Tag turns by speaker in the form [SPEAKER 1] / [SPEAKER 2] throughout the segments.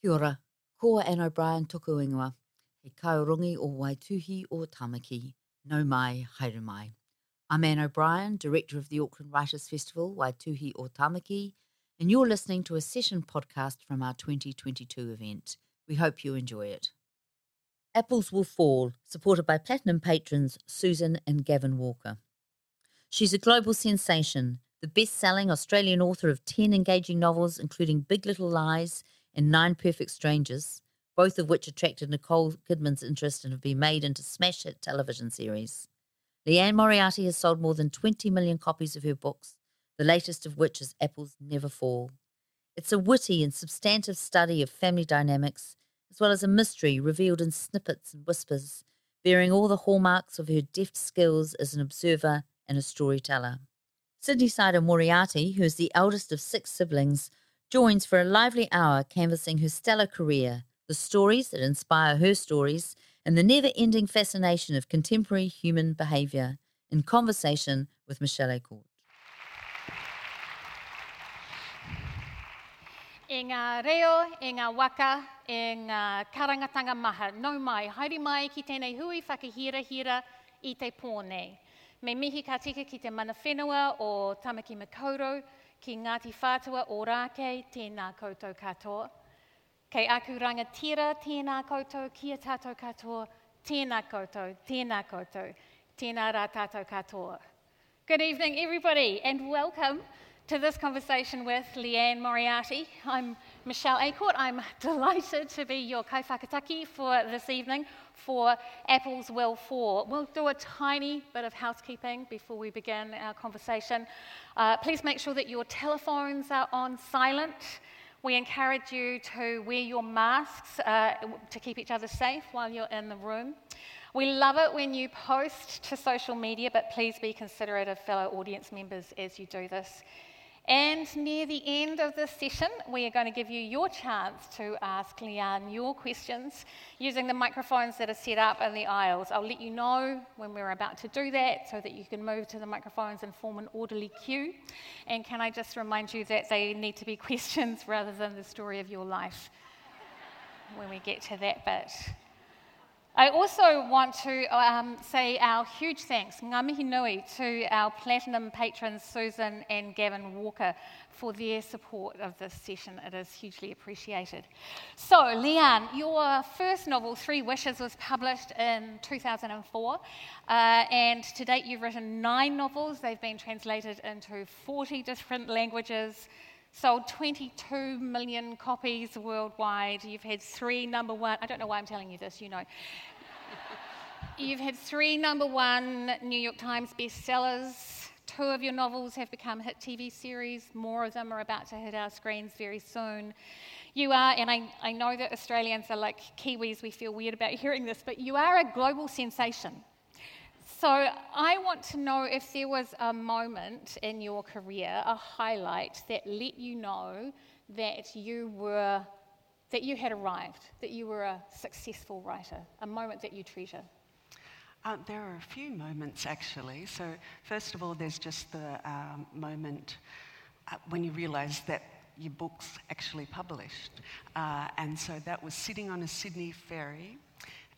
[SPEAKER 1] Kia ora, ko Anne O'Brien tuku ingoa. He kaurongi o Waituhi o Tamaki. No mai, haere mai. I'm Anne O'Brien, Director of the Auckland Writers Festival, Waituhi o Tamaki, and you're listening to a session podcast from our 2022 event. We hope you enjoy it. Apples Will Fall, supported by Platinum patrons Susan and Gavin Walker. She's a global sensation, the best selling Australian author of 10 engaging novels, including Big Little Lies and Nine Perfect Strangers, both of which attracted Nicole Kidman's interest and have been made into smash hit television series. Liane Moriarty has sold more than 20 million copies of her books, the latest of which is Apples Never Fall. It's a witty and substantive study of family dynamics, as well as a mystery revealed in snippets and whispers, bearing all the hallmarks of her deft skills as an observer and a storyteller. Sydneysider Moriarty, who is the eldest of six siblings, joins for a lively hour canvassing her stellar career, the stories that inspire her stories, and the never ending fascination of contemporary human behaviour in conversation with Michelle Court.
[SPEAKER 2] E ngā reo, e ngā waka, e ngā karangatanga maha, nau mai, haere mai ki tēnei hui whakahira hira i te pōnei. Me mihi ka tika ki te mana whenua o Tamaki Makaurau, ki Ngāti Whātua o tēnā koutou katoa. Kei aku rangatira, tēnā koutou, kia tātou katoa, tēnā koutou, tēnā koutou, tēnā rā tātou katoa. Good evening, everybody, and welcome to this conversation with Liane Moriarty. I'm Michelle A'Court. I'm delighted to be your kaiwhakataki for this evening for Apples Will Fall. We'll do a tiny bit of housekeeping before we begin our conversation. Uh, please make sure that your telephones are on silent. We encourage you to wear your masks uh, to keep each other safe while you're in the room. We love it when you post to social media, but please be considerate of fellow audience members as you do this. And near the end of this session, we are going to give you your chance to ask Liane your questions using the microphones that are set up in the aisles. I'll let you know when we're about to do that so that you can move to the microphones and form an orderly queue. And can I just remind you that they need to be questions rather than the story of your life when we get to that bit. I also want to um, say our huge thanks, ngā mihi nui, to our platinum patrons Susan and Gavin Walker for their support of this session. It is hugely appreciated. So, Liane, your first novel, Three Wishes, was published in 2004, uh, and to date you've written nine novels. They've been translated into 40 different languages sold 22 million copies worldwide. You've had three number one, I don't know why I'm telling you this, you know. You've had three number one New York Times bestsellers. Two of your novels have become hit TV series. More of them are about to hit our screens very soon. You are, and I, I know that Australians are like Kiwis, we feel weird about hearing this, but you are a global sensation. So I want to know if there was a moment in your career, a highlight that let you know that you were that you had arrived, that you were a successful writer, a moment that you treasure.
[SPEAKER 3] Uh, there are a few moments actually. So, first of all, there's just the um, moment uh, when you realise that your book's actually published. Uh, and so that was sitting on a Sydney ferry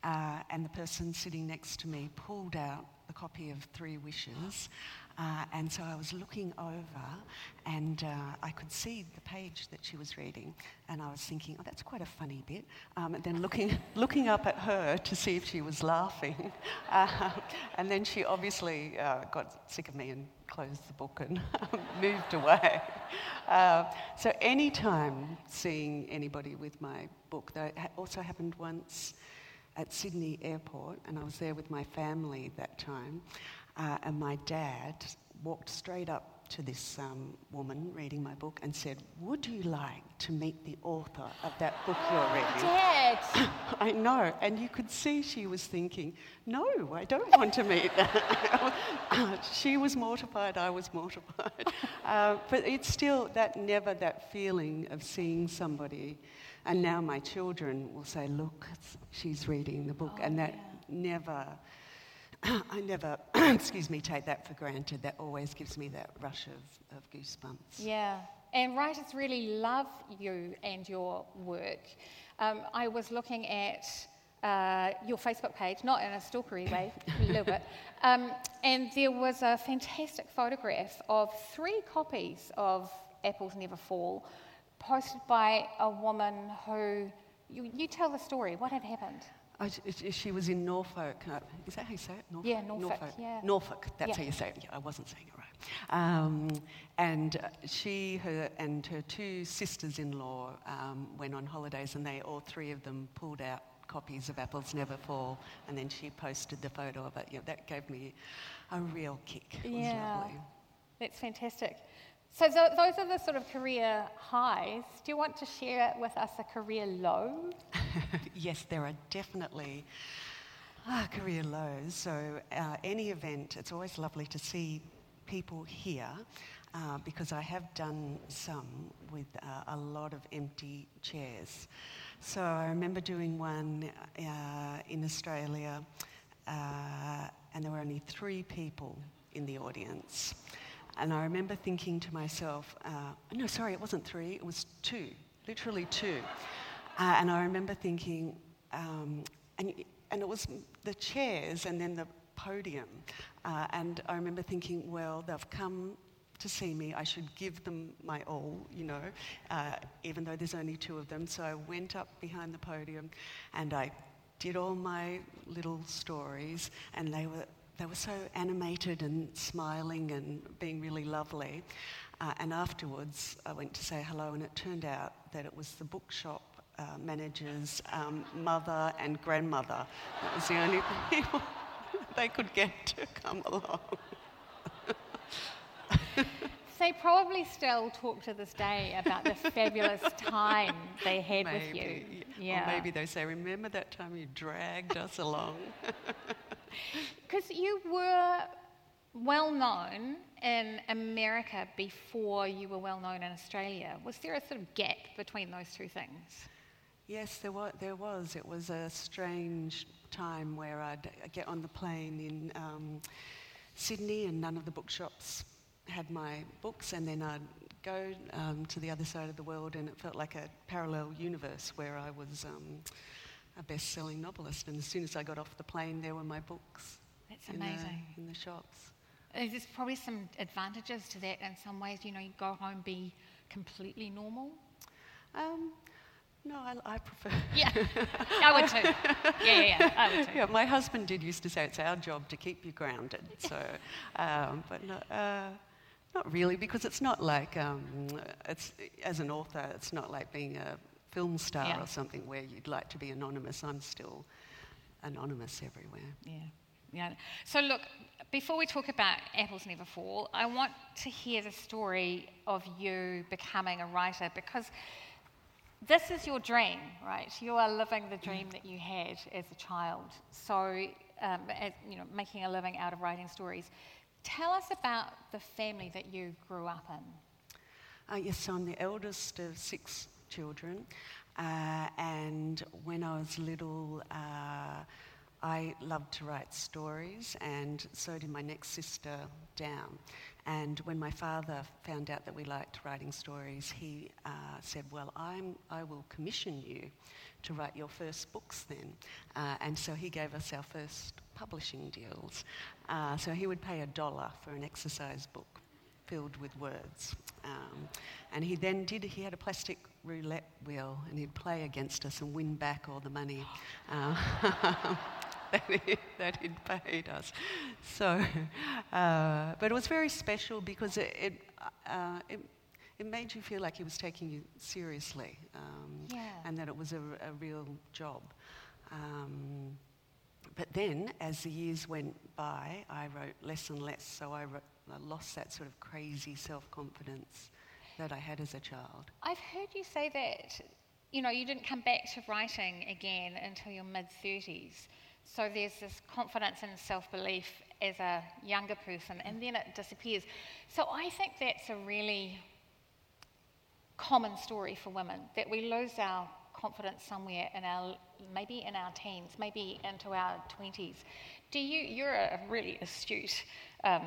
[SPEAKER 3] uh, and the person sitting next to me pulled out the copy of Three Wishes. Uh, and so I was looking over and uh, I could see the page that she was reading. And I was thinking, oh, that's quite a funny bit. Um, and then looking, looking up at her to see if she was laughing. Uh, and then she obviously uh, got sick of me and closed the book and moved away. Uh, so anytime seeing anybody with my book, that also happened once at Sydney Airport, and I was there with my family that time. Uh, and my dad walked straight up to this um, woman reading my book and said, Would you like to meet the author of that book you're reading?
[SPEAKER 2] Dad!
[SPEAKER 3] I know. And you could see she was thinking, No, I don't want to meet that. she was mortified, I was mortified. Uh, but it's still that never that feeling of seeing somebody and now my children will say, Look, she's reading the book.
[SPEAKER 2] Oh,
[SPEAKER 3] and that
[SPEAKER 2] yeah.
[SPEAKER 3] never, I never, excuse me, take that for granted. That always gives me that rush of, of goosebumps.
[SPEAKER 2] Yeah, and writers really love you and your work. Um, I was looking at uh, your Facebook page, not in a stalkery way, a little bit, um, and there was a fantastic photograph of three copies of Apples Never Fall posted by a woman who, you, you tell the story, what had happened?
[SPEAKER 3] I, she was in Norfolk. Uh, is that how you say it?
[SPEAKER 2] Norfolk? Yeah, Norfolk. Norfolk. Yeah.
[SPEAKER 3] Norfolk. That's yeah. how you say it. Yeah, I wasn't saying it right. Um, and she, her, and her two sisters-in-law um, went on holidays, and they all three of them pulled out copies of Apples Never Fall, and then she posted the photo of it. Yeah, that gave me a real kick. It yeah,
[SPEAKER 2] that's fantastic. So th- those are the sort of career highs. Do you want to share with us a career low?
[SPEAKER 3] yes, there are definitely ah, career lows. So uh, any event, it's always lovely to see people here. Uh, because I have done some with uh, a lot of empty chairs. So I remember doing one uh, in Australia, uh, and there were only three people in the audience. And I remember thinking to myself, uh, no, sorry, it wasn't three, it was two, literally two. Uh, and I remember thinking, um, and, and it was the chairs and then the podium. Uh, and I remember thinking, well, they've come to see me, I should give them my all, you know, uh, even though there's only two of them. So I went up behind the podium and I did all my little stories, and they were they were so animated and smiling and being really lovely. Uh, and afterwards, I went to say hello, and it turned out that it was the bookshop uh, manager's um, mother and grandmother. That was the only people they could get to come along.
[SPEAKER 2] they probably still talk to this day about the fabulous time they had
[SPEAKER 3] maybe,
[SPEAKER 2] with you.
[SPEAKER 3] Yeah. Or maybe they say, Remember that time you dragged us along?
[SPEAKER 2] Because you were well known in America before you were well known in Australia. Was there a sort of gap between those two things?
[SPEAKER 3] Yes, there was. There was. It was a strange time where I'd get on the plane in um, Sydney and none of the bookshops had my books, and then I'd go um, to the other side of the world, and it felt like a parallel universe where I was. Um, a best-selling novelist, and as soon as I got off the plane, there were my books.
[SPEAKER 2] That's amazing.
[SPEAKER 3] In the, in the shops.
[SPEAKER 2] There's probably some advantages to that in some ways. You know, you go home, be completely normal.
[SPEAKER 3] Um, no, I, I, prefer.
[SPEAKER 2] Yeah, I would too. Yeah, yeah, yeah, I would too.
[SPEAKER 3] Yeah, my husband did used to say it's our job to keep you grounded. So, um, but no, uh, not really, because it's not like um, it's as an author, it's not like being a film star yeah. or something where you'd like to be anonymous. I'm still anonymous everywhere.
[SPEAKER 2] Yeah. Yeah. So look, before we talk about Apples Never Fall, I want to hear the story of you becoming a writer because this is your dream, right? You are living the dream that you had as a child. So, um, as, you know, making a living out of writing stories. Tell us about the family that you grew up in.
[SPEAKER 3] Uh, yes, I'm the eldest of six children. Uh, and when I was little, uh, I loved to write stories, and so did my next sister down. And when my father found out that we liked writing stories, he uh, said, Well, I'm, I will commission you to write your first books then. Uh, and so he gave us our first publishing deals. Uh, so he would pay a dollar for an exercise book filled with words. Um, and he then did, he had a plastic roulette wheel and he'd play against us and win back all the money uh, that, he, that he'd paid us. So, uh, but it was very special because it, it, uh, it, it, made you feel like he was taking you seriously um, yeah. and that it was a, a real job. Um, but then, as the years went by, I wrote less and less, so I, wrote, I lost that sort of crazy self confidence that I had as a child.
[SPEAKER 2] I've heard you say that, you know, you didn't come back to writing again until your mid 30s. So there's this confidence and self belief as a younger person, and then it disappears. So I think that's a really common story for women that we lose our confidence somewhere in our maybe in our teens, maybe into our 20s. Do you? You're a really astute um,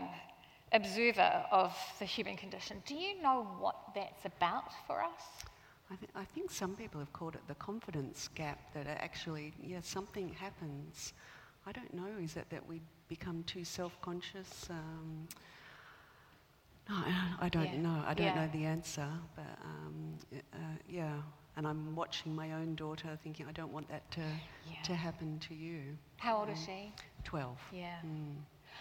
[SPEAKER 2] observer of the human condition. Do you know what that's about for us?
[SPEAKER 3] I, th- I think some people have called it the confidence gap that actually, yeah, something happens. I don't know, is it that we become too self conscious? Um, no, I, I don't
[SPEAKER 2] Yeah.
[SPEAKER 3] know. I don't
[SPEAKER 2] Yeah.
[SPEAKER 3] know the answer, but um, uh, yeah. And I'm watching my own daughter thinking, I don't want that to,
[SPEAKER 2] Yeah.
[SPEAKER 3] to happen to you.
[SPEAKER 2] How old is she?
[SPEAKER 3] 12.
[SPEAKER 2] Yeah.
[SPEAKER 3] Mm.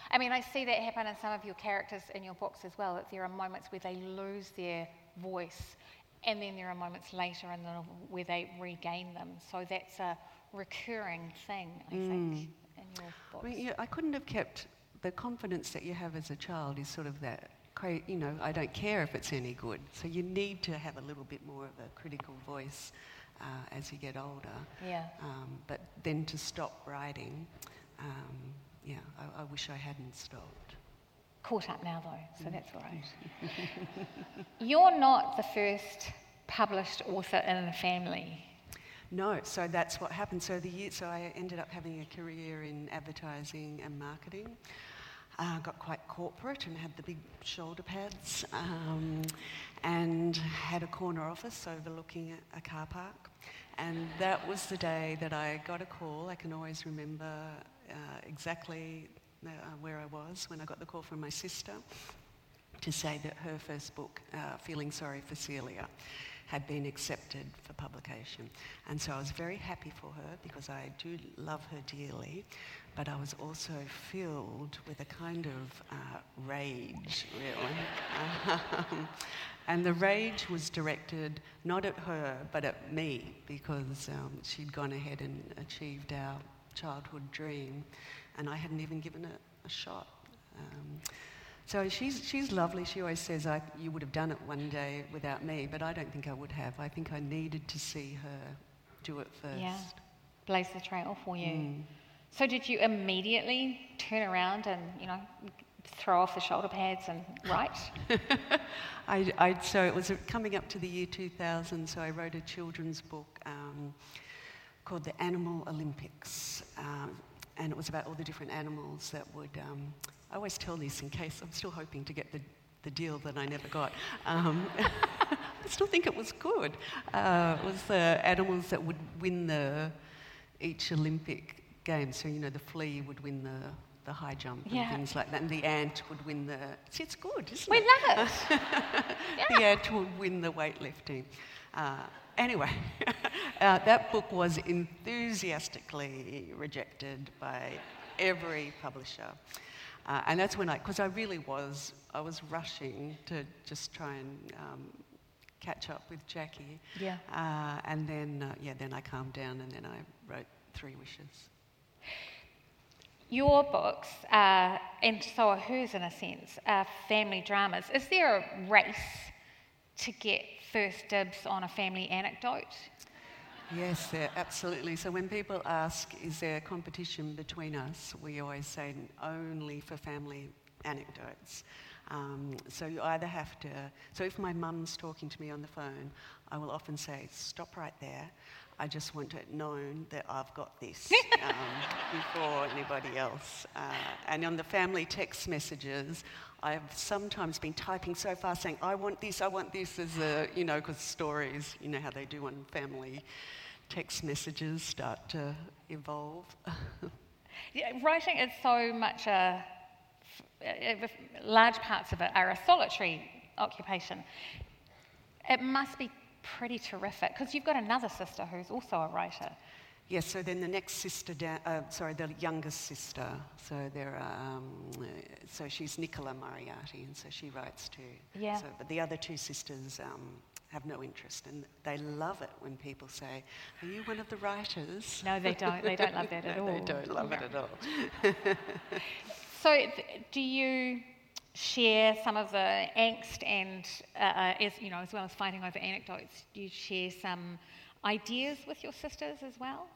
[SPEAKER 2] I mean, I see that happen in some of your characters in your books as well, that there are moments where they lose their voice, and then there are moments later in the novel where they regain them. So that's a recurring thing, I think, in your
[SPEAKER 3] I
[SPEAKER 2] books.
[SPEAKER 3] mean, yeah, I couldn't have kept the confidence that you have as a child is sort of that, you know, I don't care if it's any good. So you need to have a little bit more of a critical voice uh, as you get older.
[SPEAKER 2] Yeah.
[SPEAKER 3] Um, but then to stop writing, um, yeah, I, I wish I hadn't stopped.
[SPEAKER 2] Caught up now, though, so that's all right. You're not the first published author in the family.
[SPEAKER 3] No, so that's what happened. So the year, so I ended up having a career in advertising and marketing. Uh, got quite corporate and had the big shoulder pads, um, and had a corner office overlooking a, car park. And that was the day that I got a call. I can always remember uh, exactly uh, where I was when I got the call from my sister to say that her first book, uh, Feeling Sorry for Celia, had been accepted for publication. And so I was very happy for her because I do love her dearly, but I was also filled with a kind of uh, rage, really. Um, and the rage was directed not at her, but at me because um, she'd gone ahead and achieved our childhood dream, and I hadn't even given it a shot. Um, so she's, she's lovely. She always says, I, You would have done it one day without me, but I don't think I would have. I think I needed to see her do it first.
[SPEAKER 2] Yeah. Blaze the trail for you.
[SPEAKER 3] Mm.
[SPEAKER 2] So did you immediately turn around and, you know, throw off the shoulder pads and write?
[SPEAKER 3] I, I, so it was coming up to the year 2000, so I wrote a children's book um, called The Animal Olympics. Um, and it was about all the different animals that would. Um, I always tell this in case I'm still hoping to get the, the deal that I never got. Um, I still think it was good. Uh, it was the animals that would win the each Olympic game. So you know, the flea would win the the high jump and
[SPEAKER 2] Yeah.
[SPEAKER 3] things like that, and the ant would win the. See, it's good, isn't
[SPEAKER 2] we
[SPEAKER 3] it?
[SPEAKER 2] love it.
[SPEAKER 3] the ant would win the weightlifting. Uh, anyway, uh, that book was enthusiastically rejected by every publisher. Uh, and that's when I, because I really was, I was rushing to just try and um, catch up with Jackie.
[SPEAKER 2] Yeah.
[SPEAKER 3] Uh, and then, uh, yeah, then I calmed down and then I wrote Three Wishes.
[SPEAKER 2] Your books, and so are hers in a sense, are family dramas. Is there a race to get first dibs on a family anecdote?
[SPEAKER 3] Yes, there, absolutely. So when people ask, is there a competition between us, we always say only for family anecdotes. Um, so you either have to, so if my mum's talking to me on the phone, I will often say, stop right there. I just want it known that I've got this um, before anybody else. Uh, and on the family text messages, I've sometimes been typing so fast saying, I want this, I want this, as a, you know, because stories, you know how they do on family text messages start to evolve.
[SPEAKER 2] Yeah, writing is so much a, large parts of it are a solitary occupation. It must be pretty terrific because you've got another sister who's also a writer.
[SPEAKER 3] Yes, so then the next sister, da- uh, sorry, the youngest sister. So there, are, um, so she's Nicola Moriarty, and so she writes too.
[SPEAKER 2] Yeah.
[SPEAKER 3] So, but the other two sisters um, have no interest, and they love it when people say, "Are you one of the writers?"
[SPEAKER 2] No, they don't. They don't love that at
[SPEAKER 3] No,
[SPEAKER 2] all.
[SPEAKER 3] They don't love it at all.
[SPEAKER 2] So, th- do you share some of the angst and, uh, as you know, as well as fighting over anecdotes? Do you share some ideas with your sisters as well?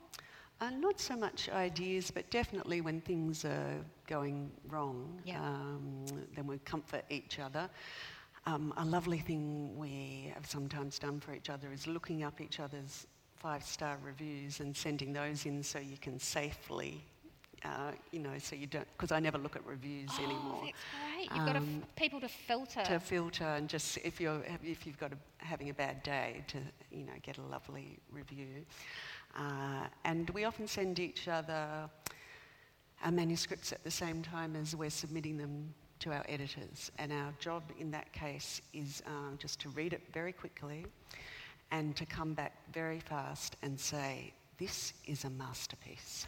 [SPEAKER 3] Uh, not so much ideas, but definitely when things are going wrong,
[SPEAKER 2] Yeah.
[SPEAKER 3] um, then we comfort each other. Um, a lovely thing we have sometimes done for each other is looking up each other's five star reviews and sending those in so you can safely uh, you know, so you don't, because I never look at reviews
[SPEAKER 2] Oh,
[SPEAKER 3] anymore.
[SPEAKER 2] that's great. You've got
[SPEAKER 3] Um,
[SPEAKER 2] f- people to filter.
[SPEAKER 3] To filter and just if you're if you've got a, having a bad day to you know get a lovely review, uh, and we often send each other our manuscripts at the same time as we're submitting them to our editors. And our job in that case is um, just to read it very quickly and to come back very fast and say, This is a masterpiece.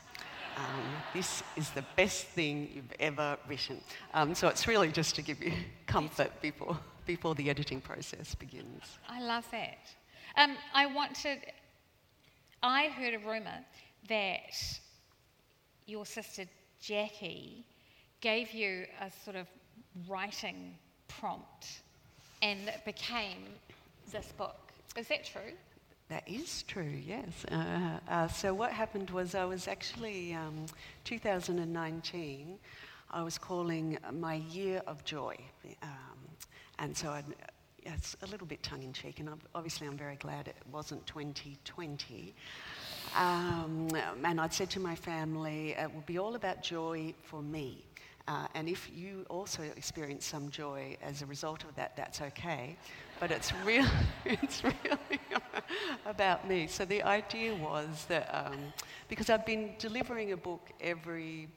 [SPEAKER 3] Um, this is the best thing you've ever written. Um, so it's really just to give you comfort before, before the editing process begins.
[SPEAKER 2] I love that. Um, I want to. I heard a rumour that your sister Jackie gave you a sort of writing prompt and it became this book. Is that true?
[SPEAKER 3] That is true, yes. Uh, uh, so what happened was I was actually, um, 2019, I was calling my year of joy. Um, and so I'd, it's a little bit tongue-in-cheek, and obviously I'm very glad it wasn't 2020. Um, and I'd said to my family, it will be all about joy for me. Uh, and if you also experience some joy as a result of that, that's okay. But it's really, it's really about me. So the idea was that um, because I've been delivering a book every,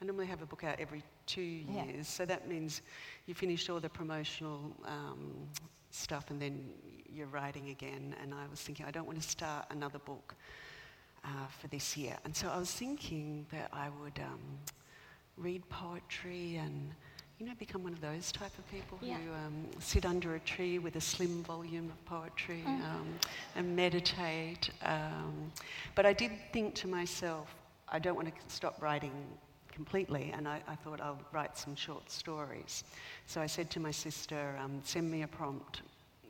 [SPEAKER 3] I normally have a book out every two
[SPEAKER 2] Yeah.
[SPEAKER 3] years. So that means you finish all the promotional um, stuff and then you're writing again. And I was thinking, I don't want to start another book uh, for this year. And so I was thinking that I would um, read poetry and, you know, become one of those type of people
[SPEAKER 2] Yeah.
[SPEAKER 3] who um, sit under a tree with a slim volume of poetry um, and meditate. Um, but I did think to myself, I don't want to stop writing completely, and I, I thought I'll write some short stories. So I said to my sister, um, send me a prompt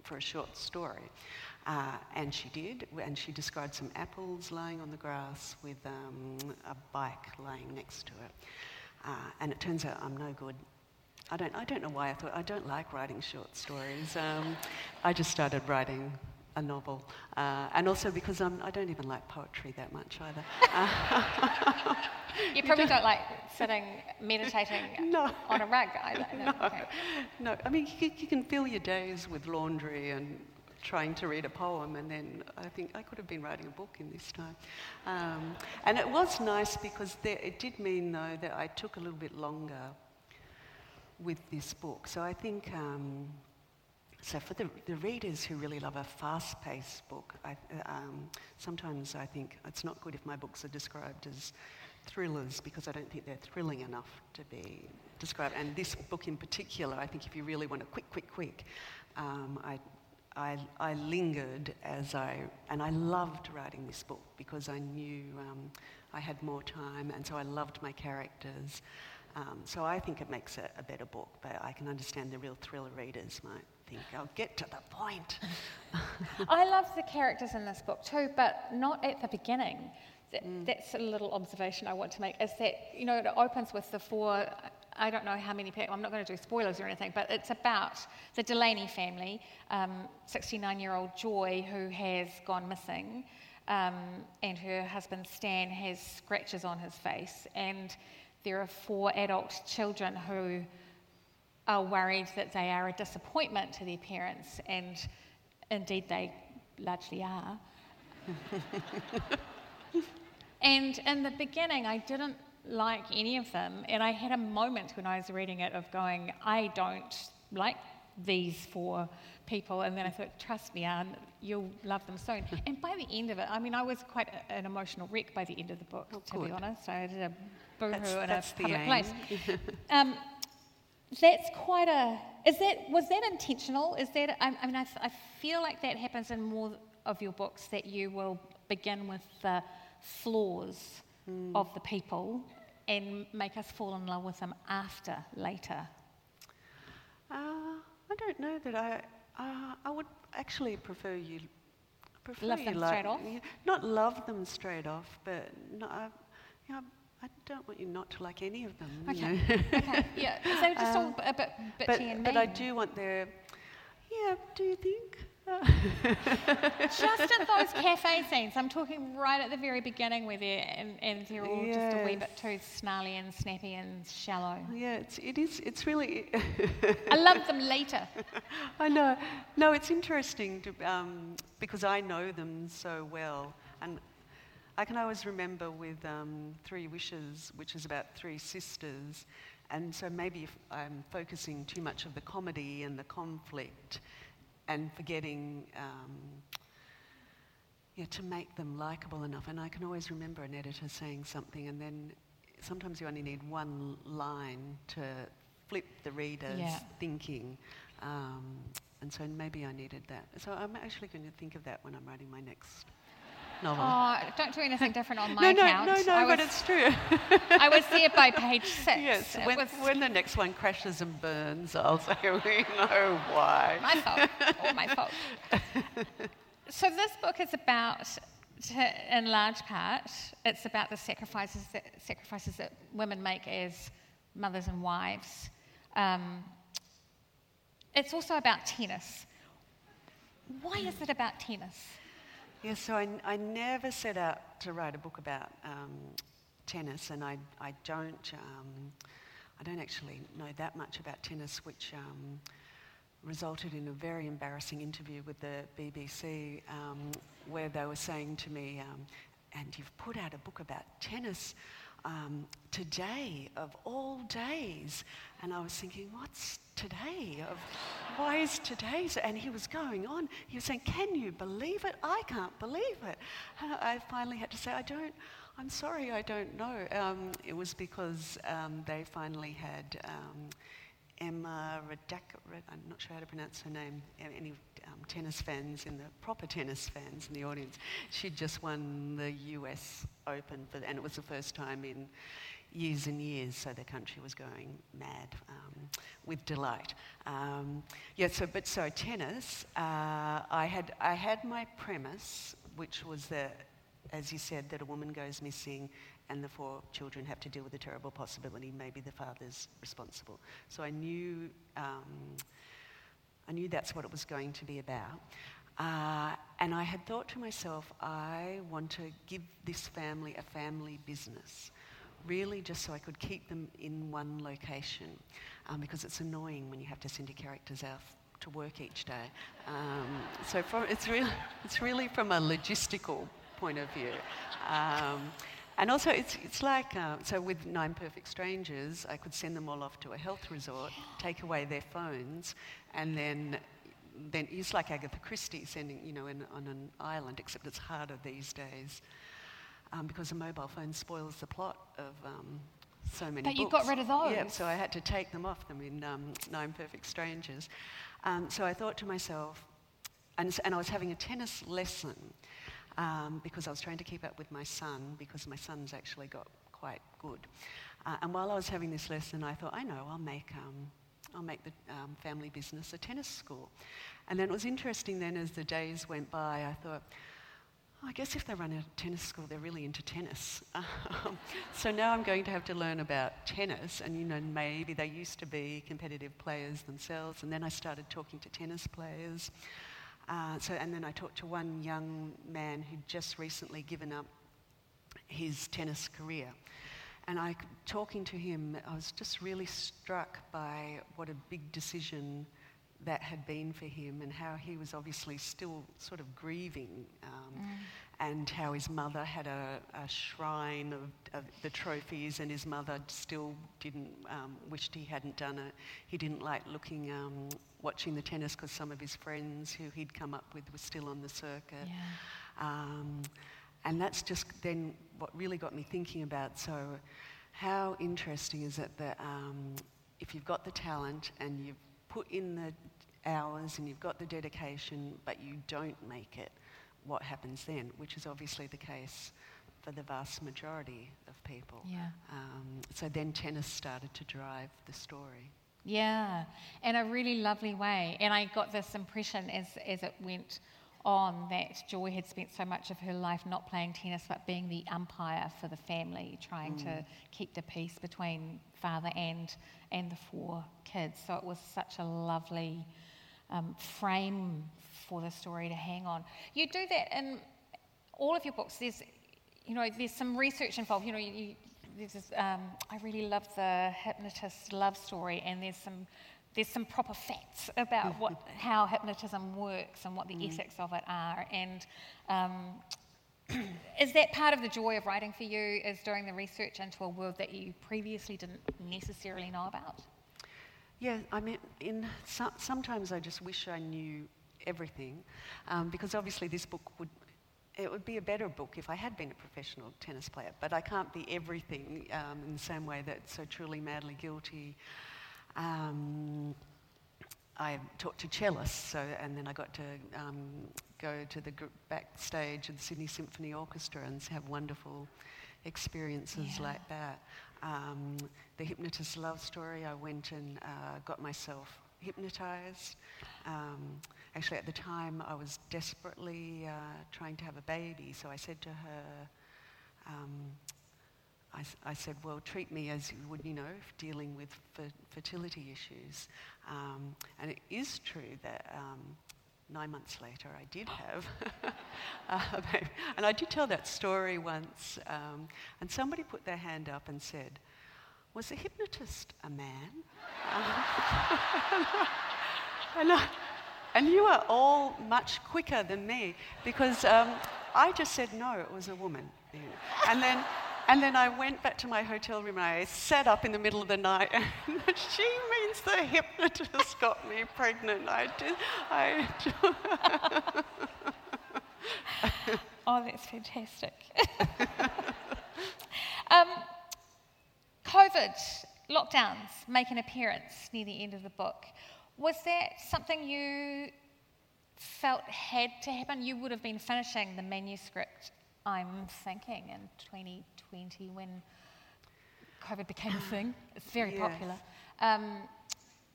[SPEAKER 3] for a short story. Uh, and she did, and she described some apples lying on the grass with um, a bike lying next to it. Uh, and it turns out I'm no good. I don't, I don't know why I thought I don't like writing short stories. Um, I just started writing a novel, uh, and also because I'm, I don't even like poetry that much either. Uh,
[SPEAKER 2] You probably don't like sitting meditating
[SPEAKER 3] No.
[SPEAKER 2] on a rug either. No. Okay.
[SPEAKER 3] no, I mean you, you can fill your days with laundry and trying to read a poem, and then I think I could have been writing a book in this time. Um, and it was nice because there, it did mean though that I took a little bit longer with this book. So I think. Um, so for the, the readers who really love a fast-paced book, I, um, sometimes I think it's not good if my books are described as thrillers because I don't think they're thrilling enough to be described. And this book in particular, I think if you really want a quick, quick, quick, um, I, I, I lingered as I, and I loved writing this book because I knew um, I had more time and so I loved my characters. Um, so I think it makes it a better book, but I can understand the real thriller readers might think, I'll get to the point.
[SPEAKER 2] I love the characters in this book too, but not at the beginning. Th- That's a little observation I want to make. Is that you know it opens with the four. I don't know how many people. I'm not going to do spoilers or anything, but it's about the Delaney family. 69-year-old Joy who has gone missing, um, and her husband Stan has scratches on his face, and there are four adult children who are worried that they are a disappointment to their parents, and indeed they largely are. and in the beginning, I didn't like any of them, and I had a moment when I was reading it of going, I don't like these four people, and then I thought, trust me, Anne, you'll love them soon. and by the end of it, I mean, I was quite a, an emotional wreck by the end of the book, to be honest. I did a boohoo
[SPEAKER 3] That's-
[SPEAKER 2] in
[SPEAKER 3] that's
[SPEAKER 2] a public
[SPEAKER 3] aim.
[SPEAKER 2] place. Um, that's quite a. Is that was that intentional? Is that I, I mean I, feel like that happens in more of your books that you will begin with the flaws of the people and make us fall in love with them after later.
[SPEAKER 3] Uh, I don't know that I. Uh, I would actually prefer you. Prefer
[SPEAKER 2] Love
[SPEAKER 3] you
[SPEAKER 2] them
[SPEAKER 3] like,
[SPEAKER 2] straight off?
[SPEAKER 3] yeah, Not love them straight off, but no, I, you know, I don't want you not to like any of them. you
[SPEAKER 2] Okay.
[SPEAKER 3] know.
[SPEAKER 2] okay. Yeah. That just all a bit bitchy
[SPEAKER 3] but,
[SPEAKER 2] and
[SPEAKER 3] but? I do want their. Yeah. Do you think?
[SPEAKER 2] Just at those cafe scenes, I'm talking right at the very beginning where they're, and, and they're all just a wee bit too snarly and snappy and shallow.
[SPEAKER 3] Yeah, it's, it is, it's really.
[SPEAKER 2] I love them later.
[SPEAKER 3] I know. No, it's interesting to, um, because I know them so well. And I can always remember with um, Three Wishes, which is about three sisters. And so maybe if I'm focusing too much of the comedy and the conflict and forgetting um, yeah, to make them likable enough. And I can always remember an editor saying something, and then sometimes you only need one line to flip the reader's
[SPEAKER 2] Yeah.
[SPEAKER 3] thinking. Um, and so maybe I needed that. So I'm actually going to think of that when I'm writing my next novel.
[SPEAKER 2] Oh, don't do anything different on my
[SPEAKER 3] no, no,
[SPEAKER 2] account.
[SPEAKER 3] no, no,
[SPEAKER 2] I
[SPEAKER 3] but it's true.
[SPEAKER 2] I would see it by page six.
[SPEAKER 3] yes, when,
[SPEAKER 2] was
[SPEAKER 3] when the next one crashes and burns, I'll say, we know why.
[SPEAKER 2] my fault. All my fault. So this book is about, to, in large part, it's about the sacrifices that, sacrifices that women make as mothers and wives. Um, it's also about tennis. Why is it about tennis?
[SPEAKER 3] Yes, so I, I never set out to write a book about um, tennis, and I, I don't um, I don't actually know that much about tennis, which um, resulted in a very embarrassing interview with the BBC, um, where they were saying to me, um, "And you've put out a book about tennis." Um, today of all days, and I was thinking, what's today? Of why is today? And he was going on. He was saying, "Can you believe it? I can't believe it." And I finally had to say, "I don't. I'm sorry, I don't know." Um, it was because um, they finally had. Emma Radak, Rad- I'm not sure how to pronounce her name. Any um, tennis fans in the proper tennis fans in the audience? She'd just won the U.S. Open, for, and it was the first time in years and years. So the country was going mad um, with delight. Um, yeah. So, but so tennis. Uh, I had I had my premise, which was that, as you said, that a woman goes missing and the four children have to deal with the terrible possibility maybe the father's responsible. So I knew, um, I knew that's what it was going to be about. Uh, and I had thought to myself, I want to give this family a family business, really just so I could keep them in one location, um, because it's annoying when you have to send your characters out to work each day. Um, so from, it's, really, it's really from a logistical point of view. And also, it's, it's like, uh, so with Nine Perfect Strangers, I could send them all off to a health resort, take away their phones, and then, then it's like Agatha Christie sending, you know, in, on an island, except it's harder these days um, because a mobile phone spoils the plot of um, so many
[SPEAKER 2] But you got rid of those.
[SPEAKER 3] Yeah, so I had to take them off them in um, Nine Perfect Strangers. Um, so I thought to myself, and, and I was having a tennis lesson um, because I was trying to keep up with my son because my son's actually got quite good. Uh, and while I was having this lesson, I thought, I know, I'll make, um, I'll make the um, family business a tennis school. And then it was interesting then as the days went by, I thought, "Oh, I guess if they run a tennis school, they're really into tennis. So now I'm going to have to learn about tennis, and you know, maybe they used to be competitive players themselves. And then I started talking to tennis players. Uh, so, and then I talked to one young man who'd just recently given up his tennis career. And I, talking to him, I was just really struck by what a big decision that had been for him and how he was obviously still sort of grieving um, and how his mother had a, a shrine of, of the trophies and his mother still didn't, um, wished he hadn't done it. He didn't like looking, um, watching the tennis because some of his friends who he'd come up with were still on the circuit. Um, and that's just then what really got me thinking about. So, how interesting is it that um, if you've got the talent and you've put in the hours and you've got the dedication, but you don't make it, what happens then? Which is obviously the case for the vast majority of people.
[SPEAKER 2] Yeah.
[SPEAKER 3] Um, so then tennis started to drive the story.
[SPEAKER 2] Yeah, in a really lovely way. And I got this impression as, as it went on that Joy had spent so much of her life not playing tennis but being the umpire for the family, trying to keep the peace between father and, and the four kids. So it was such a lovely um, frame for the story to hang on. You do that in all of your books. There's, you know, there's some research involved. You know, you, there's this, um, I really love the hypnotist love story, and there's some there's some proper facts about what, how hypnotism works and what the mm. ethics of it are. And um, is that part of the joy of writing for you? Is doing the research into a world that you previously didn't necessarily know about?
[SPEAKER 3] Yeah, I mean, in so, sometimes I just wish I knew everything, um, because obviously this book would it would be a better book if I had been a professional tennis player. But I can't be everything um, in the same way that so truly madly guilty. Um, I talked to cellists, so, and then I got to um, go to the backstage of the Sydney Symphony Orchestra and have wonderful experiences yeah. like that. Um, the hypnotist love story, I went and uh, got myself hypnotized. Um, actually, at the time, I was desperately uh, trying to have a baby, so I said to her, um, I, I, said, well, treat me as you would, you know, dealing with fertility issues. Um, and it is true that um, nine months later, I did have a baby. And I did tell that story once, um, and somebody put their hand up and said, was the hypnotist a man? and, I, and, you are all much quicker than me because um, I just said no, it was a woman. And then, and then I went back to my hotel room and I sat up in the middle of the night. And she means the hypnotist got me pregnant. I did. I.
[SPEAKER 2] oh, that's fantastic. um, COVID, lockdowns make an appearance near the end of the book. Was that something you felt had to happen? You would have been finishing the manuscript, I'm thinking, in 2020 when COVID became a thing. It's very yes. popular. Um,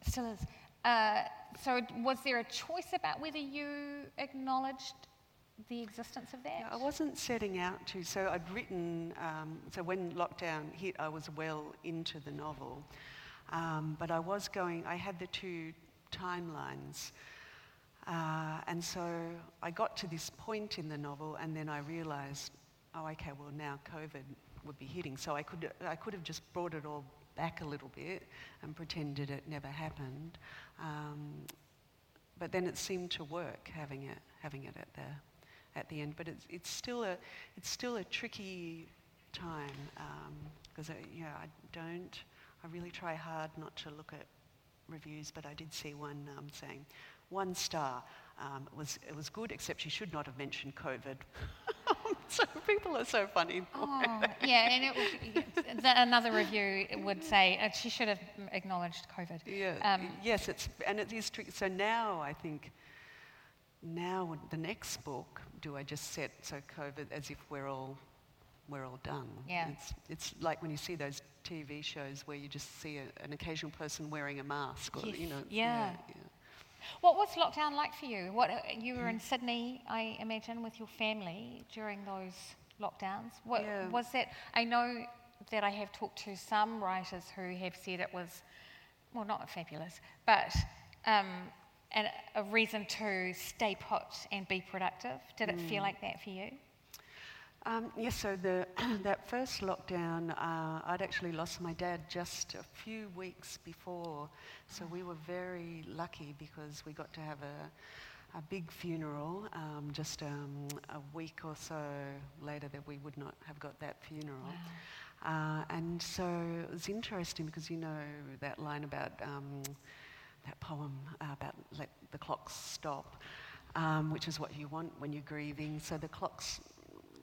[SPEAKER 2] still is. Uh, so, was there a choice about whether you acknowledged the existence of that?
[SPEAKER 3] Yeah, I wasn't setting out to. So I'd written, um, so when lockdown hit, I was well into the novel. Um, but I was going, I had the two timelines. Uh, and so I got to this point in the novel, and then I realized, oh, okay, well, now COVID would be hitting. So I could, I could have just brought it all back a little bit and pretended it never happened. Um, but then it seemed to work having it, having it at the at the end. But it's, it's, still, a, it's still a tricky time because, um, yeah, I don't, I really try hard not to look at reviews, but I did see one um, saying, one star. Um, it, was, it was good, except she should not have mentioned COVID. so people are so funny.
[SPEAKER 2] Oh, yeah, and it, another review would say uh, she should have acknowledged COVID.
[SPEAKER 3] Yeah, um, yes, it's, and it is tricky. So now I think, now the next book do I just set so COVID as if we're all we're all done?
[SPEAKER 2] Yeah.
[SPEAKER 3] It's, it's like when you see those TV shows where you just see a, an occasional person wearing a mask, or
[SPEAKER 2] yes.
[SPEAKER 3] you know.
[SPEAKER 2] Yeah. yeah, yeah. What was lockdown like for you? What you were in Sydney, I imagine, with your family during those lockdowns. What yeah. was that? I know that I have talked to some writers who have said it was, well, not fabulous, but um, and a reason to stay put and be productive. Did it mm. feel like that for you?
[SPEAKER 3] Um, yes, so the, that first lockdown, uh, I'd actually lost my dad just a few weeks before. So we were very lucky because we got to have a, a big funeral um, just um, a week or so later that we would not have got that funeral. Wow. Uh, and so it was interesting because you know that line about um, that poem about let the clocks stop, um, which is what you want when you're grieving. So the clocks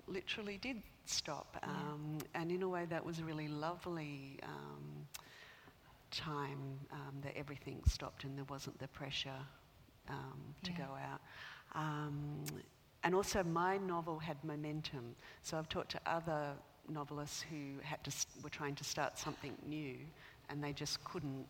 [SPEAKER 3] literally did stop, um, yeah. and in a way that was a really lovely um, time um, that everything stopped and there wasn't the pressure um, to yeah. go out. Um, and also, my novel had momentum. So I've talked to other novelists who had to st- were trying to start something new, and they just couldn't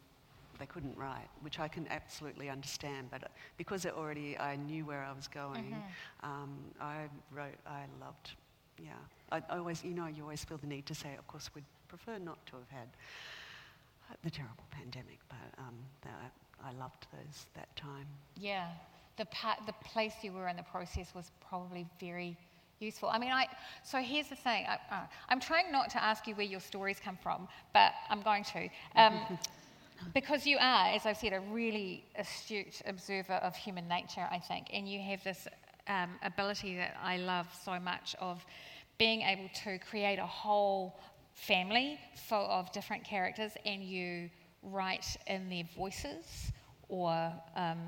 [SPEAKER 3] they couldn't write, which I can absolutely understand. But uh, because it already I knew where I was going, mm-hmm. um, I wrote. I loved. Yeah, I, I, always, you know, you always feel the need to say, of course, we'd prefer not to have had the terrible pandemic, but um, that, I loved those that time.
[SPEAKER 2] Yeah, the, part, the place you were in the process was probably very useful. I mean, I, so here's the thing I, uh, I'm trying not to ask you where your stories come from, but I'm going to. Um, because you are, as I've said, a really astute observer of human nature, I think, and you have this um, ability that I love so much of being able to create a whole family full of different characters and you write in their voices or um,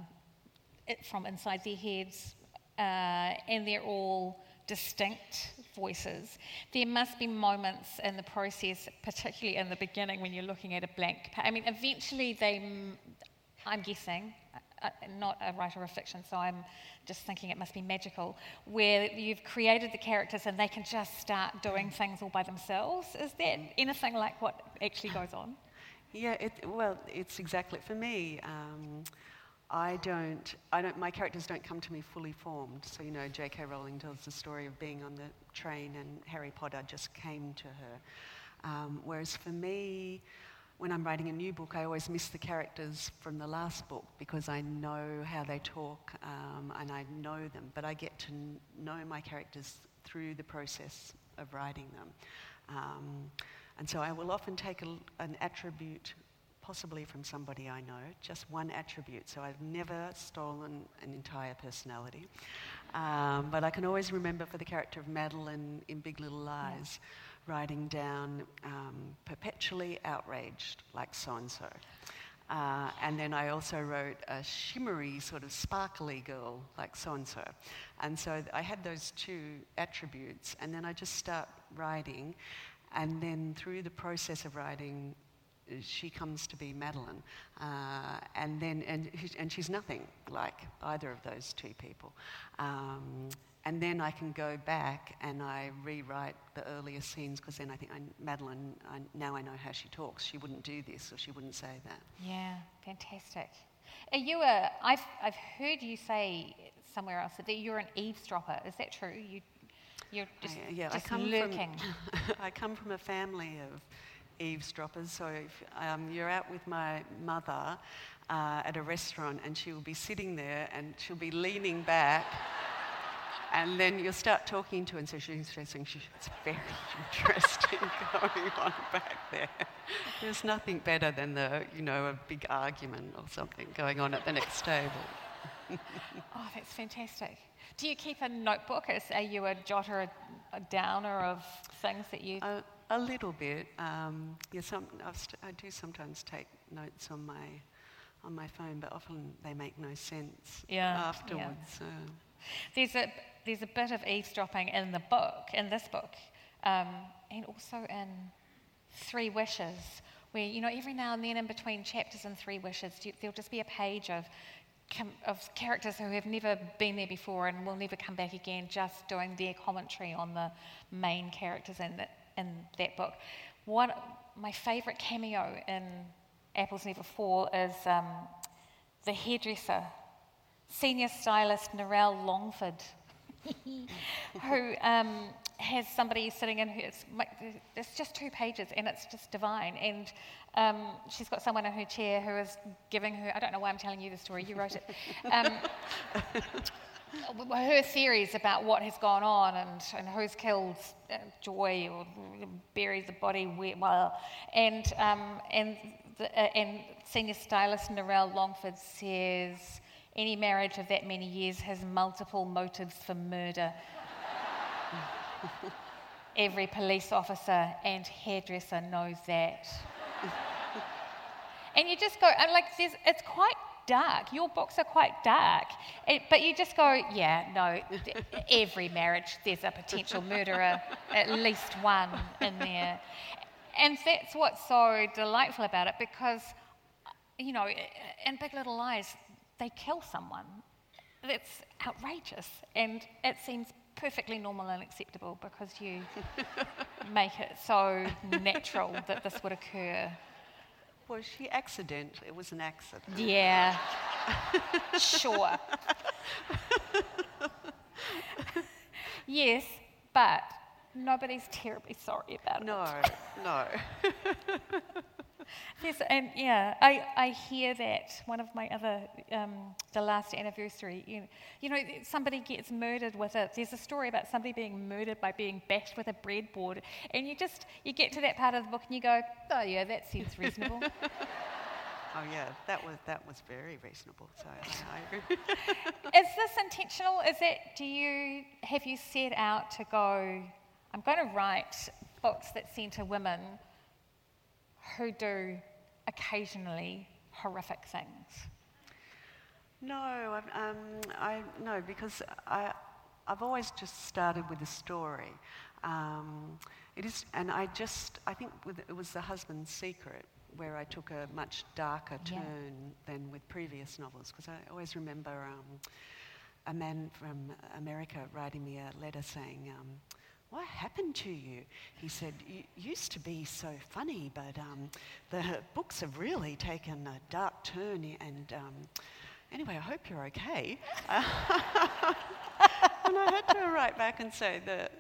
[SPEAKER 2] from inside their heads, uh, and they're all distinct voices. There must be moments in the process, particularly in the beginning when you're looking at a blank. I mean, eventually they, I'm guessing, uh, not a writer of fiction, so I'm just thinking it must be magical, where you've created the characters and they can just start doing things all by themselves. Is that anything like what actually goes on?
[SPEAKER 3] Yeah, it, well, it's exactly for me. Um, I don't, I don't, my characters don't come to me fully formed. So, you know, J.K. Rowling tells the story of being on the train and Harry Potter just came to her. Um, whereas for me, when I'm writing a new book, I always miss the characters from the last book because I know how they talk um, and I know them. But I get to know my characters through the process of writing them. Um, and so I will often take a, an attribute possibly from somebody I know, just one attribute. So I've never stolen an entire personality. Um, but I can always remember for the character of Madeline in Big Little Lies, yeah. writing down um, perpetually outraged, like so and so. Uh, and then I also wrote a shimmery, sort of sparkly girl, like so and so. And so I had those two attributes, and then I just start writing. And then through the process of writing, she comes to be Madeline. Uh, and then, and, and she's nothing like either of those two people. Um, and then I can go back and I rewrite the earlier scenes because then I think I, Madeline, I, now I know how she talks. She wouldn't do this or she wouldn't say that.
[SPEAKER 2] Yeah, fantastic. Are you a, I've, I've heard you say somewhere else that you're an eavesdropper. Is that true? You, you're just,
[SPEAKER 3] I, yeah,
[SPEAKER 2] just
[SPEAKER 3] I come
[SPEAKER 2] lurking.
[SPEAKER 3] From, I come from a family of eavesdroppers. So if um, you're out with my mother uh, at a restaurant and she will be sitting there and she'll be leaning back. And then you'll start talking to her, and so she's saying, it's very interesting going on back there. There's nothing better than the, you know, a big argument or something going on at the next table.
[SPEAKER 2] oh, that's fantastic. Do you keep a notebook? Are you a jotter, a, a downer of things that you?
[SPEAKER 3] Uh, a little bit. Um, yeah, some, st- I do sometimes take notes on my on my phone, but often they make no sense yeah, afterwards. Yeah. So.
[SPEAKER 2] There's a there's a bit of eavesdropping in the book, in this book, um, and also in Three Wishes, where you know every now and then in between chapters in Three Wishes, there'll just be a page of of characters who have never been there before and will never come back again, just doing their commentary on the main characters in that in that book. One, my favourite cameo in Apples Never Fall is um, the hairdresser, senior stylist Narelle Longford, who um, has somebody sitting in her. It's, it's, just two pages and it's just divine. And um, she's got someone in her chair who is giving her. I don't know why I'm telling you the story. You wrote it. Her theories about what has gone on and, and who's killed uh, Joy or buried the body where, well, and, um, and, the, uh, and senior stylist Narelle Longford says any marriage of that many years has multiple motives for murder. Every police officer and hairdresser knows that. and you just go, and like, it's quite dark. Your books are quite dark. It, but you just go, yeah, no, every marriage, there's a potential murderer, at least one in there. And that's what's so delightful about it because, you know, in Big Little Lies, they kill someone. That's outrageous. And it seems perfectly normal and acceptable because you make it so natural that this would occur.
[SPEAKER 3] Was she accident? It was an accident.
[SPEAKER 2] Yeah. sure. yes, but Nobody's terribly sorry about
[SPEAKER 3] No,
[SPEAKER 2] it.
[SPEAKER 3] No, no.
[SPEAKER 2] Yes, and yeah, I, I hear that. One of my other, um, the last anniversary, you, you know, somebody gets murdered with a, there's a story about somebody being murdered by being bashed with a breadboard. And you just, you get to that part of the book and you go, oh yeah, that seems reasonable.
[SPEAKER 3] Oh yeah, that was that was very reasonable. So I, I agree.
[SPEAKER 2] Is this intentional? Is it, do you, have you set out to go, I'm going to write books that centre women who do occasionally horrific things?
[SPEAKER 3] No, I've, um, I no because I I've always just started with a story. Um, it is, and I just I think with, it was the husband's secret where I took a much darker
[SPEAKER 2] Yeah.
[SPEAKER 3] turn than with previous novels because I always remember um, a man from America writing me a letter saying. Um, what happened to you? He said, you used to be so funny, but um, the books have really taken a dark turn. And um, anyway, I hope you're okay. and I had to write back and say that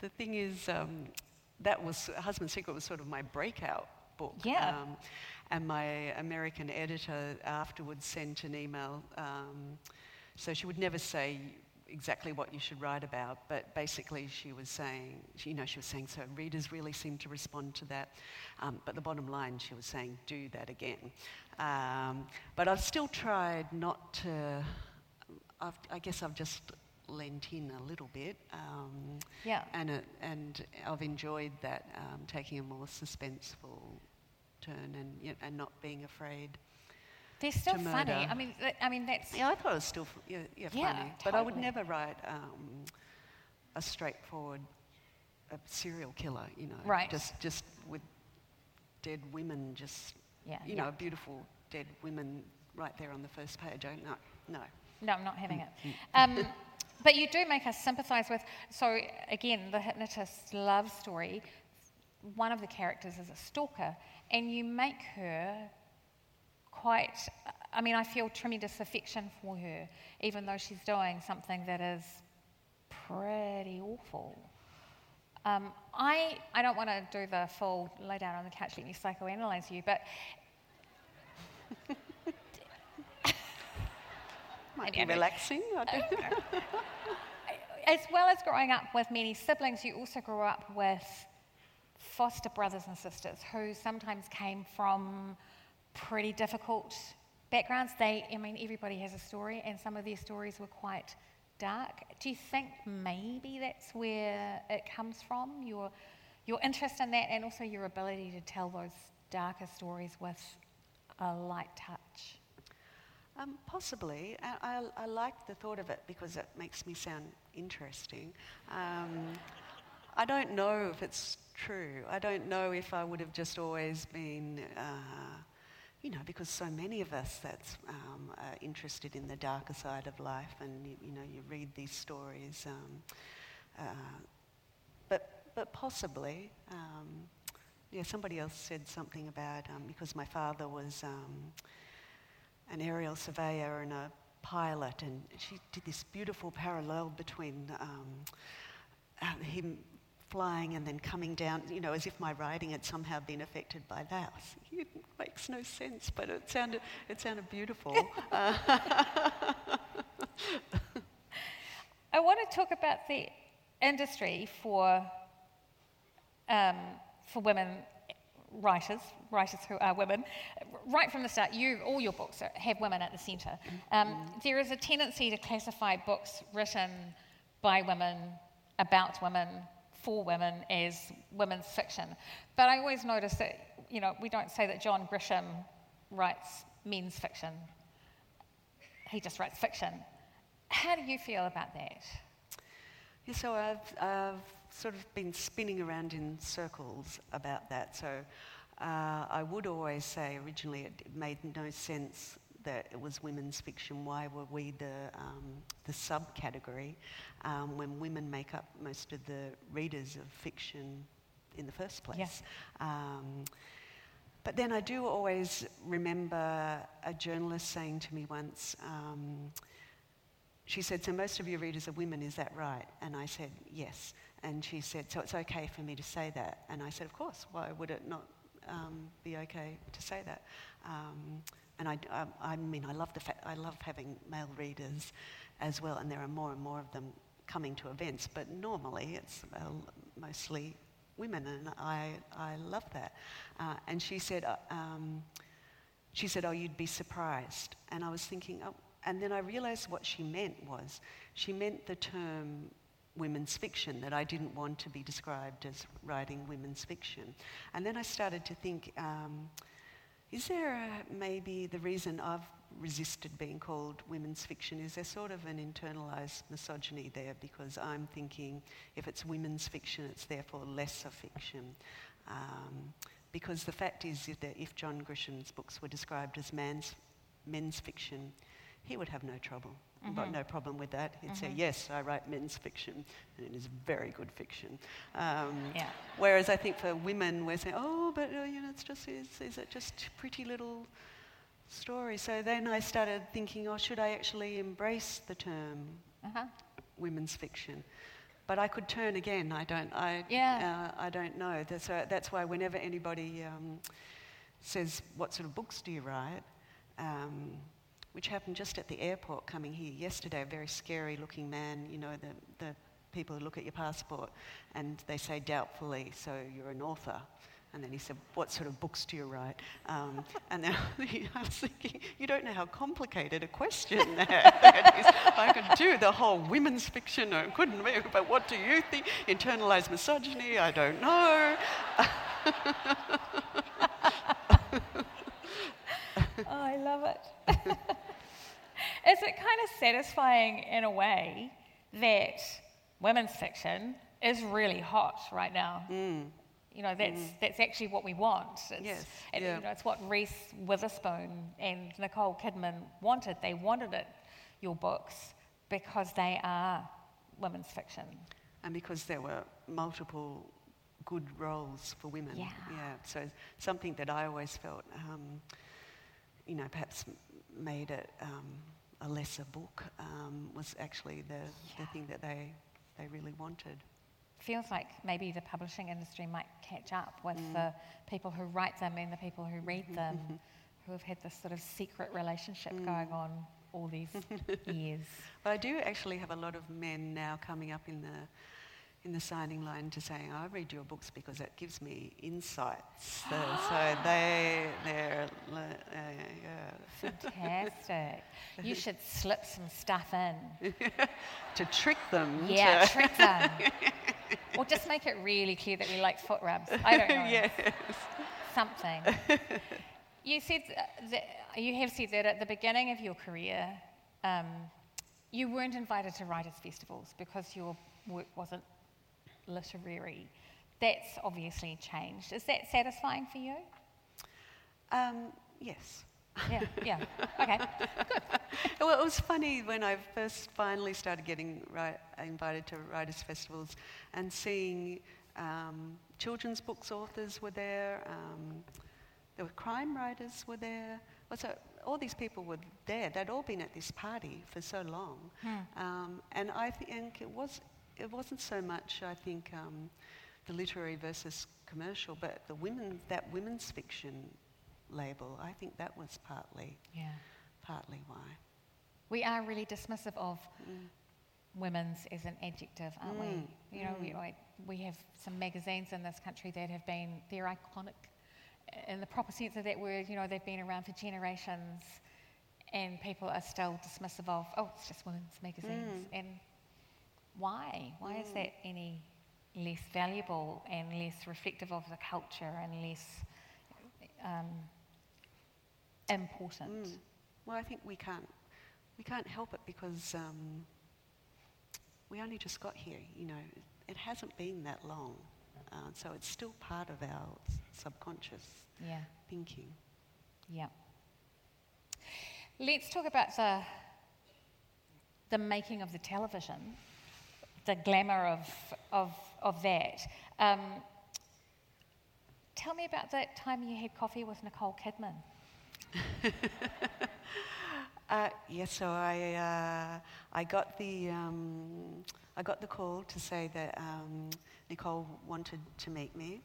[SPEAKER 3] the thing is, um, that was Husband's Secret was sort of my breakout book.
[SPEAKER 2] Yeah.
[SPEAKER 3] Um, and my American editor afterwards sent an email. Um, so she would never say exactly what you should write about, but basically she was saying, you know, she was saying, so readers really seem to respond to that. Um, but the bottom line, she was saying, do that again. Um, but I've still tried not to, I've, I guess I've just lent in a little bit. Um,
[SPEAKER 2] Yeah.
[SPEAKER 3] and, it, and I've enjoyed that, um, taking a more suspenseful turn and, y- and not being afraid.
[SPEAKER 2] They're still funny. I mean, th- I mean that's
[SPEAKER 3] Yeah, I thought it was still f- yeah, yeah,
[SPEAKER 2] Yeah,
[SPEAKER 3] funny. But I would
[SPEAKER 2] totally.
[SPEAKER 3] never write um, a straightforward a serial killer, you know.
[SPEAKER 2] Right.
[SPEAKER 3] Just, just with dead women, just,
[SPEAKER 2] Yeah,
[SPEAKER 3] you
[SPEAKER 2] yeah.
[SPEAKER 3] know, beautiful dead women right there on the first page. I, no, no.
[SPEAKER 2] No, I'm not having
[SPEAKER 3] Mm,
[SPEAKER 2] it. Um, but you do make us sympathise with. So again, the hypnotist love story. One of the characters is a stalker, and you make her quite. I mean, I feel tremendous affection for her, even though she's doing something that is pretty awful. Um, I, I don't want to do the full lay down on the couch, let me psychoanalyze you, but
[SPEAKER 3] Might be relaxing. I don't
[SPEAKER 2] as well as growing up with many siblings, you also grew up with foster brothers and sisters who sometimes came from pretty difficult backgrounds. They, I mean, everybody has a story, and some of their stories were quite dark. Do you think maybe that's where it comes from? Your, your interest in that, and also your ability to tell those darker stories with a light touch.
[SPEAKER 3] Um, possibly. I, I, I like the thought of it because it makes me sound interesting. Um, I don't know if it's true. I don't know if I would have just always been, uh, you know, because so many of us that's um, are interested in the darker side of life, and you, you know, you read these stories. Um, uh, but but possibly. Um, yeah, somebody else said something about um, because my father was um, an aerial surveyor and a pilot, and she did this beautiful parallel between um, uh, him flying and then coming down, you know, as if my writing had somehow been affected by that. It makes no sense, but it sounded, it sounded beautiful. Uh,
[SPEAKER 2] I want to talk about the industry for, um, for women writers, writers who are women. Right from the start, you, all your books are, have women at the centre. Um, there is a tendency to classify books written by women, about women, for women as women's fiction. But I always notice that, you know, we don't say that John Grisham writes men's fiction. He just writes fiction. How do you feel about that?
[SPEAKER 3] Yeah, so I've, I've sort of been spinning around in circles about that. So uh, I would always say originally it, made no sense that it was women's fiction. Why were we the, um, the subcategory um, when women make up most of the readers of fiction in the first place? Um, but then I do always remember a journalist saying to me once, um, she said, So most of your readers are women, is that right? And I said, Yes. And she said, So it's okay for me to say that? And I said, Of course. Why would it not um, be okay to say that? Um, and I, I, I, mean, I love, the fa- I love having male readers as well, and there are more and more of them coming to events, but normally it's uh, mostly women, and I, I love that. Uh, and she said, uh, um, she said, oh, you'd be surprised. And I was thinking, oh, and then I realized what she meant was, she meant the term women's fiction, that I didn't want to be described as writing women's fiction. And then I started to think, um, is there a, maybe the reason I've resisted being called women's fiction is there sort of an internalized misogyny there because I'm thinking if it's women's fiction, it's therefore lesser fiction. Um, because the fact is that if John Grisham's books were described as man's, men's fiction, he would have no trouble. Mm-hmm. Got no problem with that. He'd mm-hmm. say, "Yes, I write men's fiction, and it is very good fiction." Um, yeah. Whereas I think for women, we're saying, "Oh, but uh, you know, it's just is, is it just pretty little story?" So then I started thinking, "Oh, should I actually embrace the term uh-huh. women's fiction?" But I could turn again. I don't. I. Yeah. Uh, I don't know. That's, uh, that's why whenever anybody um, says, "What sort of books do you write?" Um, which happened just at the airport coming here yesterday. A very scary looking man, you know, the, the people who look at your passport and they say doubtfully, so you're an author. And then he said, What sort of books do you write? Um, and then I was thinking, You don't know how complicated a question that, is. I could do the whole women's fiction, I couldn't, me, but what do you think? Internalized misogyny? I don't know.
[SPEAKER 2] oh, I love it. Is it kind of satisfying in a way that women's fiction is really hot right now? Mm. You know, that's, mm. that's actually what we want. It's, yes. And, yeah. you know, it's what Reese Witherspoon and Nicole Kidman wanted. They wanted it, your books, because they are women's fiction.
[SPEAKER 3] And because there were multiple good roles for women. Yeah. yeah. So something that I always felt, um, you know, perhaps made it um, a lesser book um, was actually the, yeah. the thing that they, they really wanted.
[SPEAKER 2] Feels like maybe the publishing industry might catch up with mm. the people who write them and the people who read them, who have had this sort of secret relationship mm. going on all these years.
[SPEAKER 3] But I do actually have a lot of men now coming up in the in the signing line to saying, I read your books because it gives me insights. so, so they, they're, uh,
[SPEAKER 2] yeah. Fantastic. you should slip some stuff in.
[SPEAKER 3] to trick them.
[SPEAKER 2] Yeah, to trick them. or just make it really clear that we like foot rubs. I don't know. yes. Something. you said that, you have said that at the beginning of your career, um, you weren't invited to writers' festivals because your work wasn't literary. That's obviously changed. Is that satisfying for you?
[SPEAKER 3] Um, yes.
[SPEAKER 2] Yeah, yeah. Okay, good.
[SPEAKER 3] well, it was funny when I first finally started getting right, invited to writers' festivals and seeing um, children's books authors were there. Um, there were crime writers were there. So all these people were there. They'd all been at this party for so long, hmm. um, and I think it was it wasn't so much, I think, um, the literary versus commercial, but the women, that women's fiction label, I think that was partly, yeah. partly why.
[SPEAKER 2] We are really dismissive of mm. women's as an adjective, aren't mm. we? You know, mm. we, we have some magazines in this country that have been, they're iconic in the proper sense of that word, you know, they've been around for generations and people are still dismissive of, oh, it's just women's magazines. Mm. And why? Why mm. is that any less valuable and less reflective of the culture and less um, important? Mm.
[SPEAKER 3] Well, I think we can't we can't help it because um, we only just got here. You know, it hasn't been that long, uh, so it's still part of our subconscious yeah. thinking.
[SPEAKER 2] Yeah. Let's talk about the the making of the television the glamour of, of, of that. Um, tell me about that time you had coffee with Nicole Kidman.
[SPEAKER 3] uh, yes, so I, uh, I got the, um, I got the call to say that um, Nicole wanted to meet me,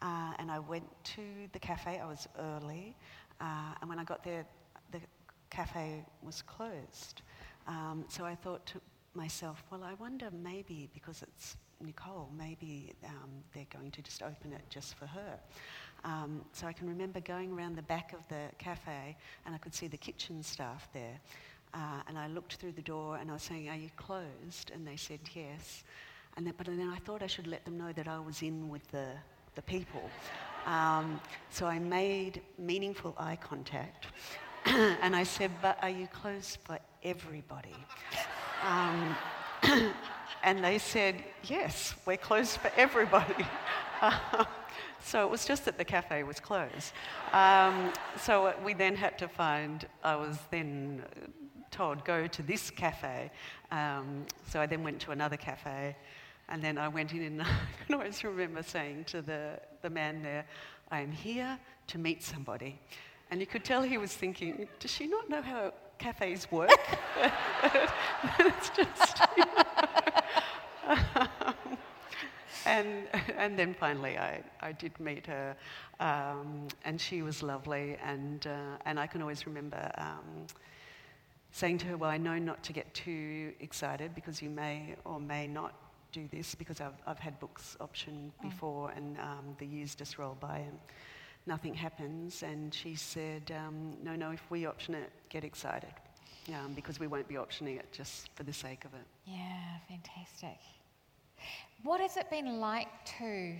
[SPEAKER 3] uh, and I went to the cafe. I was early, uh, and when I got there, the cafe was closed. Um, so I thought to myself, well, I wonder maybe because it's Nicole, maybe um, they're going to just open it just for her. Um, so I can remember going around the back of the cafe and I could see the kitchen staff there. Uh, and I looked through the door and I was saying, Are you closed? And they said, Yes. And then, but then I thought I should let them know that I was in with the, the people. Um, so I made meaningful eye contact and I said, But are you closed for everybody? Um, and they said, Yes, we're closed for everybody. so it was just that the cafe was closed. Um, so we then had to find, I was then told, go to this cafe. Um, so I then went to another cafe. And then I went in, and I can always remember saying to the, the man there, I am here to meet somebody. And you could tell he was thinking, does she not know how cafes work? it's just. You know. and, and then finally, I, I did meet her, um, and she was lovely. And, uh, and I can always remember um, saying to her, Well, I know not to get too excited because you may or may not do this because I've, I've had books option mm. before mm. and um, the years just roll by and nothing happens. And she said, um, No, no, if we option it, get excited um, because we won't be optioning it just for the sake of it.
[SPEAKER 2] Yeah, fantastic. What has it been like to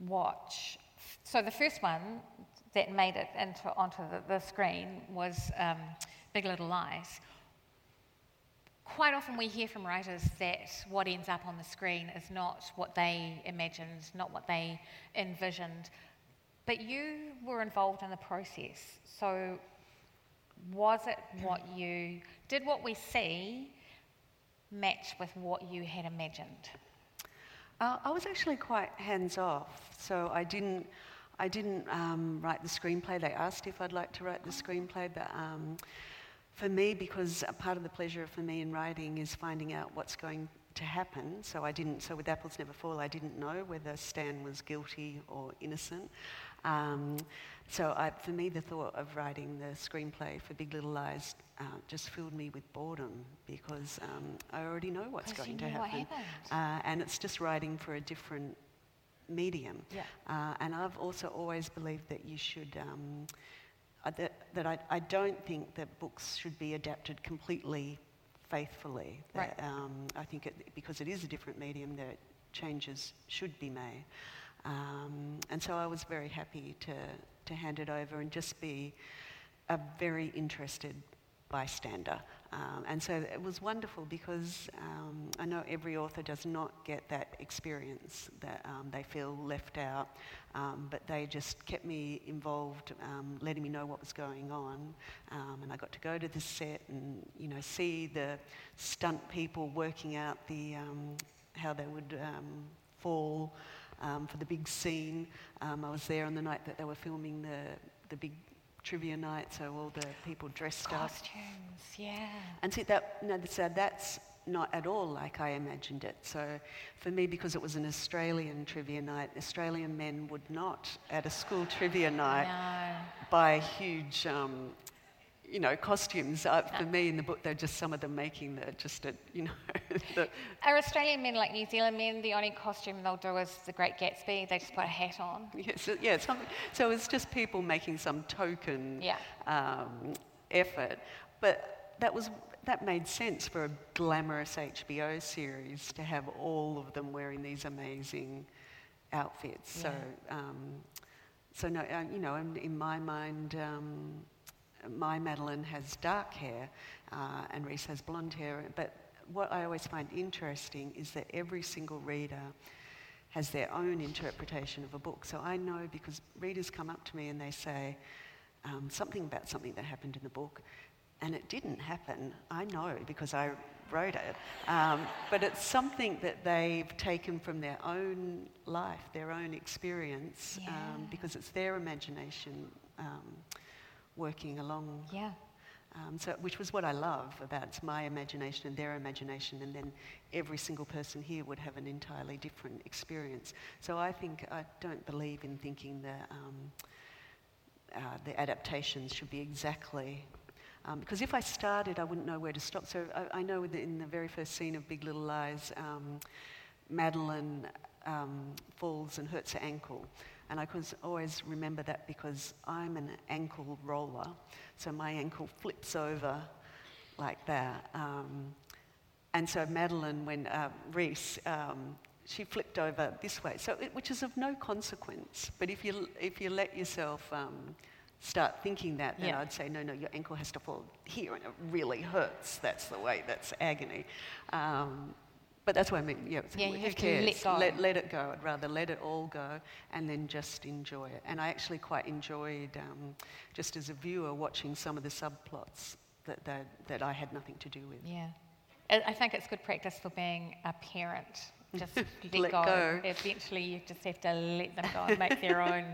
[SPEAKER 2] watch? So the first one that made it into, onto the, the screen was um, Big Little Lies. Quite often we hear from writers that what ends up on the screen is not what they imagined, not what they envisioned. But you were involved in the process. So was it what you did what we see match with what you had imagined?
[SPEAKER 3] Uh, I was actually quite hands off, so I didn't. I didn't um, write the screenplay. They asked if I'd like to write the screenplay, but um, for me, because a part of the pleasure for me in writing is finding out what's going to happen. So I didn't. So with Apples Never Fall, I didn't know whether Stan was guilty or innocent. Um, so I, for me, the thought of writing the screenplay for Big Little Lies uh, just filled me with boredom because um, I already know what's going to happen. Uh, and it's just writing for a different medium.
[SPEAKER 2] Yeah.
[SPEAKER 3] Uh, and I've also always believed that you should, um, uh, that, that I, I, don't think that books should be adapted completely faithfully. That,
[SPEAKER 2] right. Um,
[SPEAKER 3] I think it, because it is a different medium, that changes should be made. Um, and so I was very happy to, to hand it over and just be a very interested bystander. Um, and so it was wonderful because um, I know every author does not get that experience, that um, they feel left out, um, but they just kept me involved, um, letting me know what was going on. Um, and I got to go to the set and, you know, see the stunt people working out the, how they would fall um, for the big scene. Um, I was there on the night that they were filming the, the big trivia night, so all the people dressed
[SPEAKER 2] Costumes,
[SPEAKER 3] up.
[SPEAKER 2] Costumes, yeah.
[SPEAKER 3] And see, that, no, so that's not at all like I imagined it. So for me, because it was an Australian trivia night, Australian men would not, at a school trivia night,
[SPEAKER 2] no.
[SPEAKER 3] buy huge um, you know, costumes. Uh, for me, in the book, they're just some of them making the just a, you know. the
[SPEAKER 2] Are Australian men like New Zealand men? The only costume they'll do is the Great Gatsby. They just put a hat on.
[SPEAKER 3] Yes, yeah. so it's just people making some token
[SPEAKER 2] yeah.
[SPEAKER 3] um, effort, but that was that made sense for a glamorous HBO series to have all of them wearing these amazing outfits.
[SPEAKER 2] Yeah.
[SPEAKER 3] So. Um, so no, uh, you know, in, in my mind, um, my Madeline has dark hair uh, and Reese has blonde hair. But what I always find interesting is that every single reader has their own interpretation of a book. So I know because readers come up to me and they say um, something about something that happened in the book, and it didn't happen. I know because I wrote it. Um, but it's something that they've taken from their own life, their own experience,
[SPEAKER 2] yeah.
[SPEAKER 3] um, because it's their imagination. Um, working along.
[SPEAKER 2] Yeah.
[SPEAKER 3] Um, so, which was what I love about my imagination and their imagination, and then every single person here would have an entirely different experience. So I think I don't believe in thinking that um, uh, the adaptations should be exactly. Um, because if I started, I wouldn't know where to stop. So I, I know in the very first scene of Big Little Lies, um, Madeline um, falls and hurts her ankle. And I could always remember that because I'm an ankle roller. So my ankle flips over like that. Um, and so Madeline, when uh, Reese, um, she flipped over this way, so it, which is of no consequence. But if you, if you let yourself um, start thinking that, then yeah. I'd say, no, no, your ankle has to fall here and it really hurts. That's the way, that's agony. Um, but that's what I mean. Yeah,
[SPEAKER 2] yeah you
[SPEAKER 3] have
[SPEAKER 2] cares? to let go.
[SPEAKER 3] Let, let, it go. I'd rather let it all go and then just enjoy it. And I actually quite enjoyed, um, just as a viewer, watching some of the subplots that, that, that I had nothing to do with.
[SPEAKER 2] Yeah. I think it's good practice for being a parent. Just let,
[SPEAKER 3] let go. go.
[SPEAKER 2] Eventually, you just have to let them go and make their own,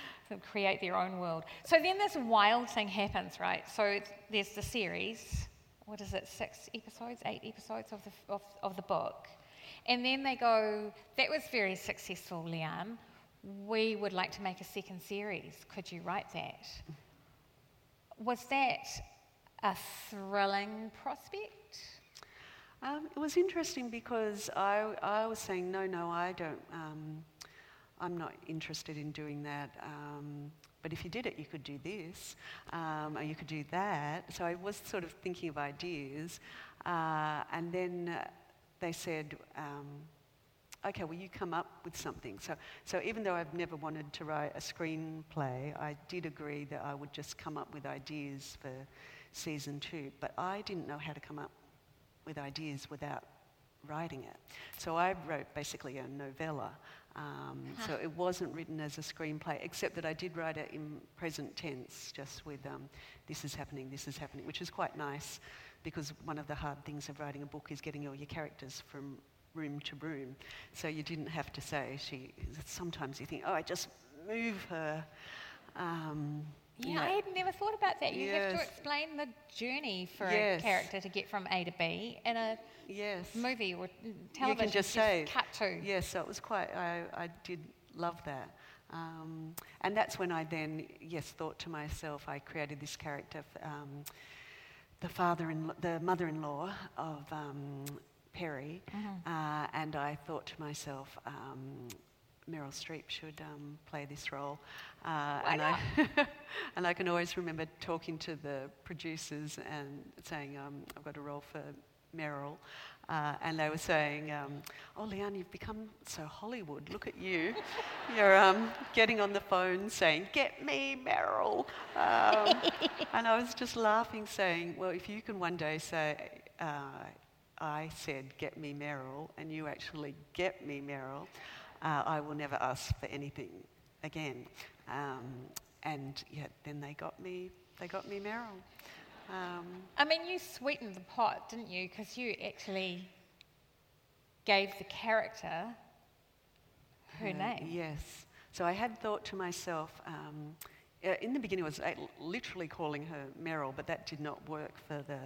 [SPEAKER 2] create their own world. So then this wild thing happens, right? So there's the series what is it, six episodes, eight episodes of the, of, of the book. And then they go, that was very successful, Liane. We would like to make a second series. Could you write that? Was that a thrilling prospect?
[SPEAKER 3] Um, it was interesting because I, I was saying, no, no, I don't, um, I'm not interested in doing that. Um, but if you did it, you could do this, um, or you could do that. So I was sort of thinking of ideas. Uh, and then uh, they said, um, okay, well, you come up with something. So, so even though I've never wanted to write a screenplay, I did agree that I would just come up with ideas for season two. But I didn't know how to come up with ideas without writing it. So I wrote basically a novella um, so it wasn't written as a screenplay, except that I did write it in present tense, just with um, this is happening, this is happening, which is quite nice because one of the hard things of writing a book is getting all your characters from room to room. So you didn't have to say she. Sometimes you think, oh, I just move her. Um,
[SPEAKER 2] yeah, I had never thought about that. You yes. have to explain the journey for yes. a character to get from A to B in a yes. movie or television.
[SPEAKER 3] You can just say
[SPEAKER 2] cut to.
[SPEAKER 3] Yes, so it was quite. I, I did love that, um, and that's when I then yes thought to myself. I created this character, um, the father in the mother-in-law of um, Perry, mm-hmm. uh, and I thought to myself. Meryl Streep should um, play this role.
[SPEAKER 2] Uh, and, I,
[SPEAKER 3] and I can always remember talking to the producers and saying, um, I've got a role for Meryl. Uh, and they were saying, um, Oh, Liane, you've become so Hollywood. Look at you. You're um, getting on the phone saying, Get me, Meryl. Um, and I was just laughing, saying, Well, if you can one day say, uh, I said, Get me, Meryl, and you actually get me, Meryl uh, I will never ask for anything again. Um, and yet then they got me, they got me Meryl. Um,
[SPEAKER 2] I mean, you sweetened the pot, didn't you? Because you actually gave the character her uh, name.
[SPEAKER 3] Yes. So I had thought to myself, um, uh, in the beginning, I was literally calling her Meryl, but that did not work for the,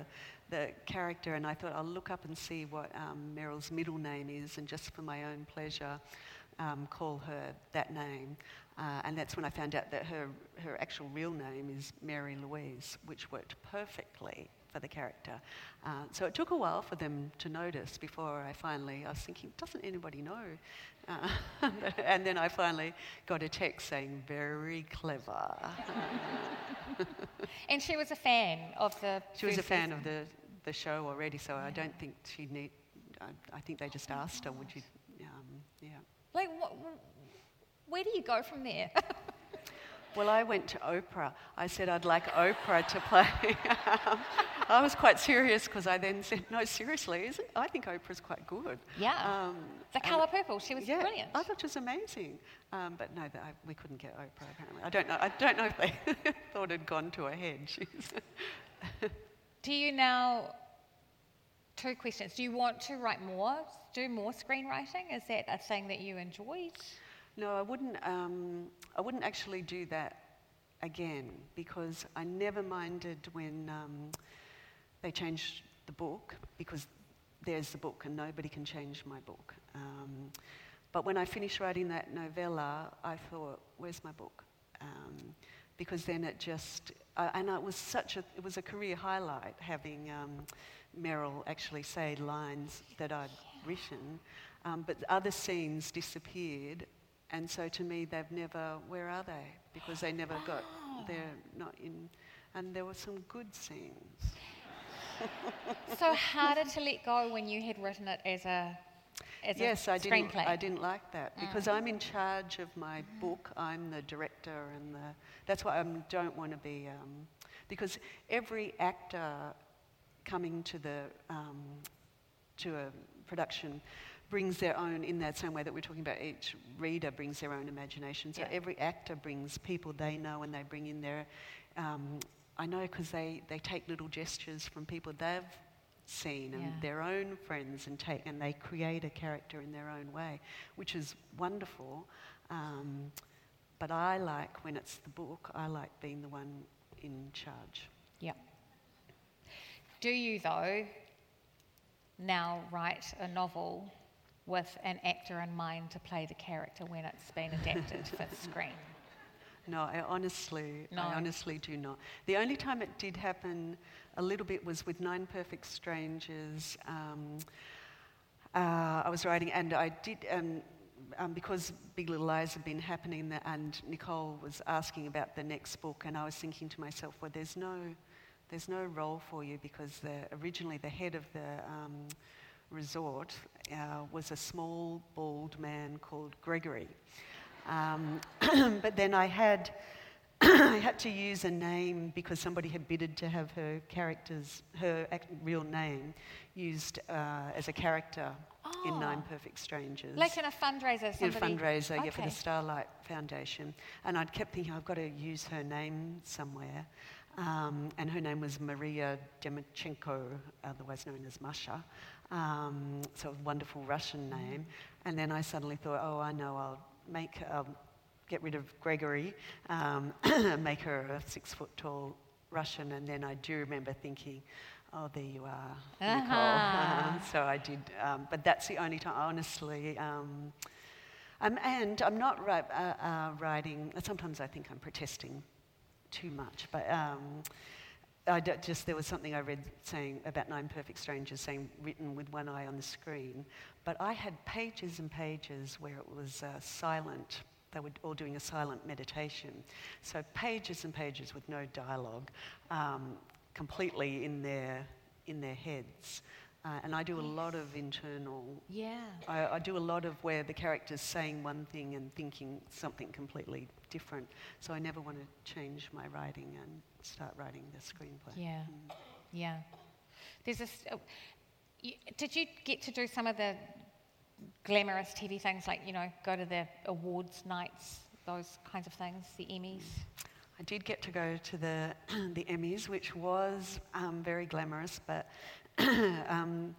[SPEAKER 3] the character. And I thought I'll look up and see what um, Meryl's middle name is, and just for my own pleasure, um, call her that name. Uh, and that's when I found out that her, her actual real name is Mary Louise, which worked perfectly for the character. Uh, so it took a while for them to notice before I finally, I was thinking, doesn't anybody know? Uh, and then I finally got a text saying, very clever.
[SPEAKER 2] and she was a fan of the.
[SPEAKER 3] She was a fan season. of the, the show already, so yeah. I don't think she'd need. I, I, think they just asked her, would you. Um, yeah.
[SPEAKER 2] Like, where do you go from there?
[SPEAKER 3] well, I went to Oprah. I said I'd like Oprah to play. I was quite serious because I then said, no, seriously, isn't, I think Oprah's quite good.
[SPEAKER 2] Yeah. Um, the colour purple, she was
[SPEAKER 3] yeah,
[SPEAKER 2] brilliant.
[SPEAKER 3] I thought she was amazing. Um, but no, I, we couldn't get Oprah apparently. I don't know. I don't know if they thought it had gone to her head.
[SPEAKER 2] do you now two questions. Do you want to write more, do more screenwriting? Is that a thing that you enjoyed?
[SPEAKER 3] No, I wouldn't. Um, I wouldn't actually do that again because I never minded when um, they changed the book because there's the book and nobody can change my book. Um, but when I finished writing that novella, I thought, where's my book? Um, because then it just, uh, and it was such a, it was a career highlight having Meryl actually say lines that I'd written, um, but other scenes disappeared, and so to me they've never, where are they? Because they never got, they're not in, and there were some good scenes.
[SPEAKER 2] so harder to let go when you had written it as a as
[SPEAKER 3] yes, I didn't. I didn't like that because
[SPEAKER 2] Mm.
[SPEAKER 3] I'm in charge of my book. I'm the director, and the, that's why I don't want to be. Um, because every actor coming to the um, to a production brings their own in that same way that we're talking about. Each reader brings their own imagination. So
[SPEAKER 2] Yeah.
[SPEAKER 3] every actor brings people they know, and they bring in their. Um, I know because they, they take little gestures from people they've seen and
[SPEAKER 2] Yeah.
[SPEAKER 3] their own friends and take and they create a character in their own way, which is wonderful. Um, but I like when it's the book. I like being the one in charge.
[SPEAKER 2] Yeah. Do you, though, now write a novel with an actor in mind to play the character when it's been adapted for the screen?
[SPEAKER 3] No, I honestly,
[SPEAKER 2] No.
[SPEAKER 3] I honestly do not. The only time it did happen a little bit was with Nine Perfect Strangers. Um, uh, I was writing, and I did, um, um, because Big Little Lies had been happening, and Nicole was asking about the next book, and I was thinking to myself, well, there's no, there's no role for you because the, originally the head of the um, resort uh, was a small, bald man called Gregory. Um, but then I had, I had to use a name because somebody had bidded to have her character's, her real name used uh, as a character in
[SPEAKER 2] Oh.
[SPEAKER 3] Nine Perfect Strangers.
[SPEAKER 2] Like in a fundraiser,
[SPEAKER 3] in a
[SPEAKER 2] somebody...
[SPEAKER 3] fundraiser, yeah, for the Starlight Foundation. And I'd kept thinking, I've got to use her name somewhere. Um, and her name was Maria Dmitrichenko, otherwise known as Masha. Um, so a wonderful Russian name. And then I suddenly thought, oh, I know, I'll make, um, get rid of Gregory, um, make her a six foot tall Russian. And then I do remember thinking, oh, there you are, Nicole.
[SPEAKER 2] Uh-huh.
[SPEAKER 3] so I did, um, but that's the only time, honestly. Um, um, and I'm not ri- uh, uh, writing, sometimes I think I'm protesting too much, but um, I just, there was something I read saying about Nine Perfect Strangers saying written with one eye on the screen, but I had pages and pages where it was uh, silent. They were all doing a silent meditation. So pages and pages with no dialogue, um, completely in their, in their heads. Uh, and I do a lot of internal
[SPEAKER 2] Yeah.
[SPEAKER 3] I, I do a lot of where the character's saying one thing and thinking something completely different. So I never want to change my writing and start writing the screenplay.
[SPEAKER 2] Yeah.
[SPEAKER 3] Mm.
[SPEAKER 2] Yeah. There's this. Uh, you, did you get to do some of the glamorous TV things, like you know, go to the awards nights, those kinds of things, the Emmys?
[SPEAKER 3] I did get to go to the, the Emmys, which was um, very glamorous, but um,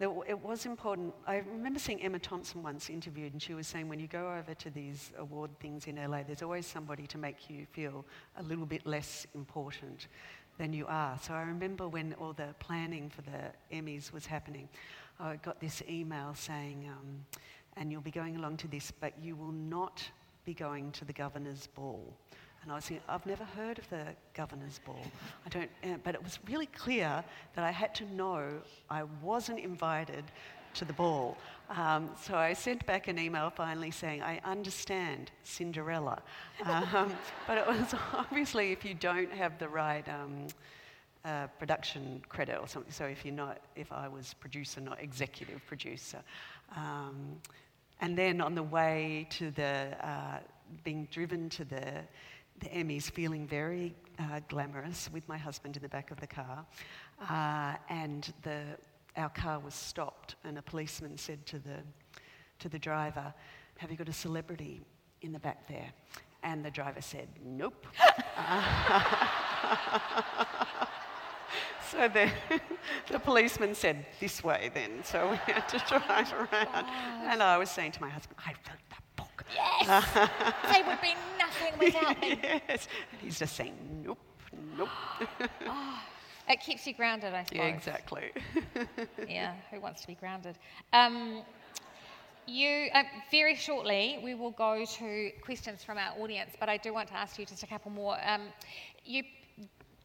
[SPEAKER 3] it was important. I remember seeing Emma Thompson once interviewed, and she was saying when you go over to these award things in LA, there's always somebody to make you feel a little bit less important than you are. So I remember when all the planning for the Emmys was happening, I got this email saying, um, and you'll be going along to this, but you will not be going to the governor's ball. And I was thinking, I've never heard of the governor's ball. I don't, uh, but it was really clear that I had to know I wasn't invited to the ball. Um, so I sent back an email finally saying, I understand Cinderella. Um, but it was obviously if you don't have the right um, uh, production credit or something, so if you're not, if I was producer, not executive producer. Um, and then on the way to the, uh, being driven to the, the Emmys, feeling very uh, glamorous with my husband in the back of the car. Uh, and the, our car was stopped, and a policeman said to the, to the driver, Have you got a celebrity in the back there? And the driver said, Nope. So the, the policeman said, This way then. So we had to drive around. And I was saying to my husband, I wrote that book.
[SPEAKER 2] Yes. they would be nothing without me.
[SPEAKER 3] yes. And he's just saying, nope, nope.
[SPEAKER 2] It keeps you grounded, I suppose.
[SPEAKER 3] yeah, exactly.
[SPEAKER 2] yeah, who wants to be grounded? Um, you uh, very shortly we will go to questions from our audience, but I do want to ask you just a couple more. Um, you,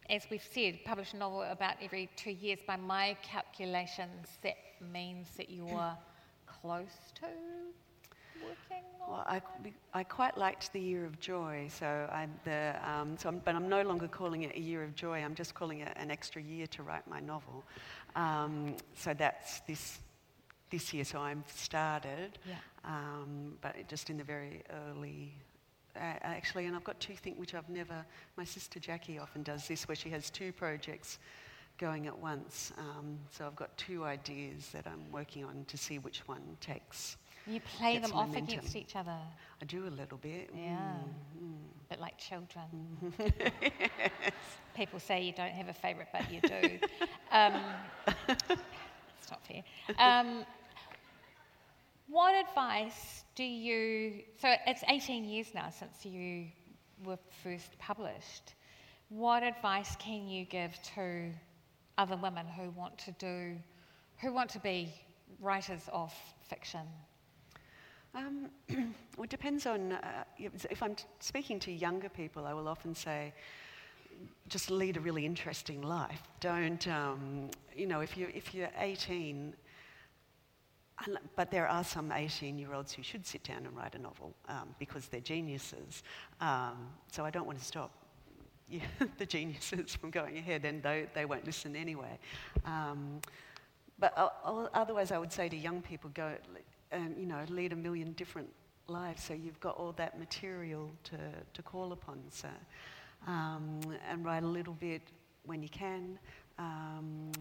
[SPEAKER 2] as we've said, publish a novel about every two years. By my calculations, that means that you are close to.
[SPEAKER 3] Well, I, I quite liked the Year of Joy, so I'm the, um, so I'm, but I'm no longer calling it a Year of Joy. I'm just calling it an extra year to write my novel. Um, so that's this this year. So I'm started,
[SPEAKER 2] Yeah.
[SPEAKER 3] um, but it just in the very early. Uh, actually, and I've got two things which I've never. My sister Jackie often does this, where she has two projects going at once. Um, so I've got two ideas that I'm working on to see which one takes.
[SPEAKER 2] You play them off
[SPEAKER 3] momentum.
[SPEAKER 2] against each other,
[SPEAKER 3] I do a little bit.
[SPEAKER 2] Yeah.
[SPEAKER 3] Mm,
[SPEAKER 2] but like children.
[SPEAKER 3] mm.
[SPEAKER 2] People say you don't have a favourite, but you do. um, it's not fair. Um, what advice do you? So it's 18 years now since you were first published. What advice can you give to other women who want to do, who want to be writers of fiction?
[SPEAKER 3] Um, well, it depends on. Uh, if I'm t- speaking to younger people, I will often say, just lead a really interesting life. Don't, um, you know, if you're, if you're 18. But there are some 18-year-olds who should sit down and write a novel um, because they're geniuses. Um, so I don't want to stop the geniuses from going ahead, and they, they won't listen anyway. Um, but o- otherwise, I would say to young people, go, um, you know, lead a million different lives. So you've got all that material to, to call upon. So, um, and write a little bit when you can. Um,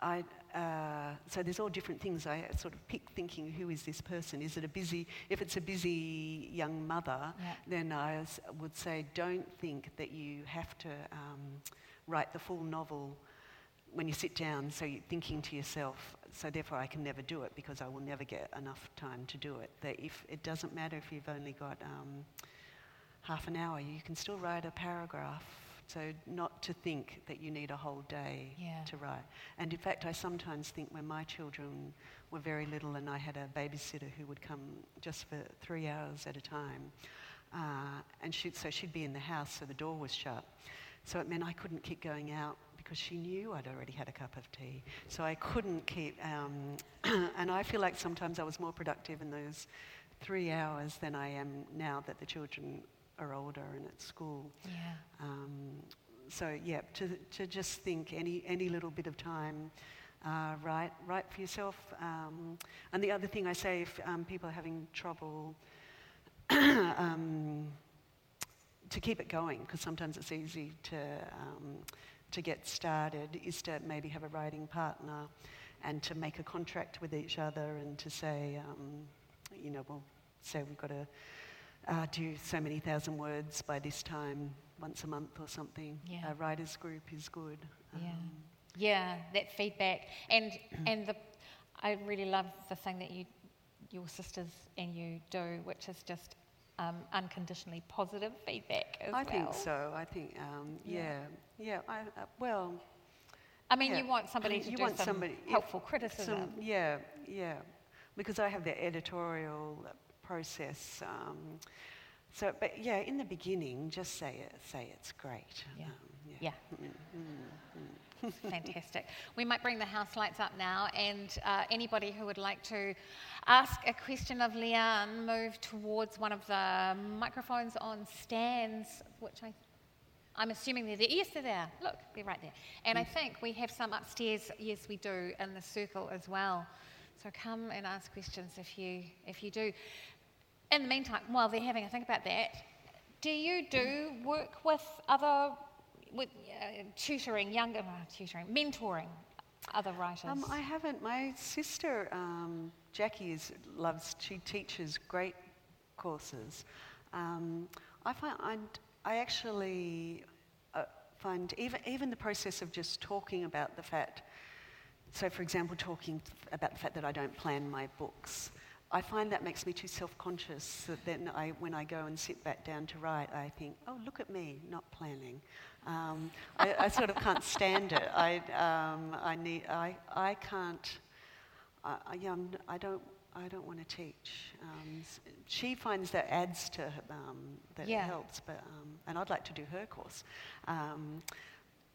[SPEAKER 3] I, uh, so there's all different things. I sort of pick thinking, who is this person? Is it a busy? If it's a busy young mother,
[SPEAKER 2] Yeah.
[SPEAKER 3] then I s- would say, don't think that you have to um, write the full novel when you sit down. So you're thinking to yourself, so therefore I can never do it because I will never get enough time to do it. That if it doesn't matter if you've only got um, half an hour, you can still write a paragraph. So not to think that you need a whole day
[SPEAKER 2] Yeah.
[SPEAKER 3] to write. And in fact, I sometimes think when my children were very little and I had a babysitter who would come just for three hours at a time, uh, and she'd, so she'd be in the house, so the door was shut. So it meant I couldn't keep going out because she knew I'd already had a cup of tea. So I couldn't keep, um, and I feel like sometimes I was more productive in those three hours than I am now that the children are older and at school.
[SPEAKER 2] Yeah.
[SPEAKER 3] Um, so yeah, to, to just think any, any little bit of time, uh, write, write for yourself. Um, and the other thing I say, if um, people are having trouble, um, to keep it going, because sometimes it's easy to, um, to get started, is to maybe have a writing partner and to make a contract with each other and to say, um, you know, we'll say we've got to uh, do so many thousand words by this time, once a month or something.
[SPEAKER 2] Yeah.
[SPEAKER 3] A writers group is good.
[SPEAKER 2] Yeah.
[SPEAKER 3] Um,
[SPEAKER 2] Yeah, that feedback. And and the I really love the thing that you your sisters and you do, which is just um, unconditionally positive feedback as
[SPEAKER 3] I
[SPEAKER 2] well.
[SPEAKER 3] think so. I think, um,
[SPEAKER 2] Yeah.
[SPEAKER 3] yeah, yeah. I, uh, well,
[SPEAKER 2] I mean,
[SPEAKER 3] yeah.
[SPEAKER 2] you want somebody to
[SPEAKER 3] you
[SPEAKER 2] do
[SPEAKER 3] want
[SPEAKER 2] some
[SPEAKER 3] somebody yeah,
[SPEAKER 2] helpful criticism.
[SPEAKER 3] some- yeah, yeah, because I have the editorial process. Um, so, but yeah, in the beginning, just say it. Say it's great.
[SPEAKER 2] Yeah.
[SPEAKER 3] Um,
[SPEAKER 2] Yeah.
[SPEAKER 3] Mm, mm, mm.
[SPEAKER 2] Fantastic. We might bring the house lights up now, and uh, anybody who would like to ask a question of Liane, move towards one of the microphones on stands, which I, I'm assuming they're there. Yes, they're there. Look, they're right there. And I think we have some upstairs. Yes, we do in the circle as well. So come and ask questions if you if you do. In the meantime, while they're having a think about that, do you do work with other, with uh, tutoring, younger, tutoring, mentoring other writers?
[SPEAKER 3] Um, I haven't. My sister um, Jackie is, loves. She teaches great courses. Um, I find I, I actually uh, find even even the process of just talking about the fact. So, for example, talking about the fact that I don't plan my books. I find that makes me too self-conscious. That then, I, when I go and sit back down to write, I think, "Oh, look at me, not planning." Um, I, I, sort of can't stand it. I, um, I need, I, I can't. I, I, um, I don't. I don't want to teach. Um, she finds that adds to um, that
[SPEAKER 2] Yeah.
[SPEAKER 3] helps, but um, and I'd like to do her course. Um,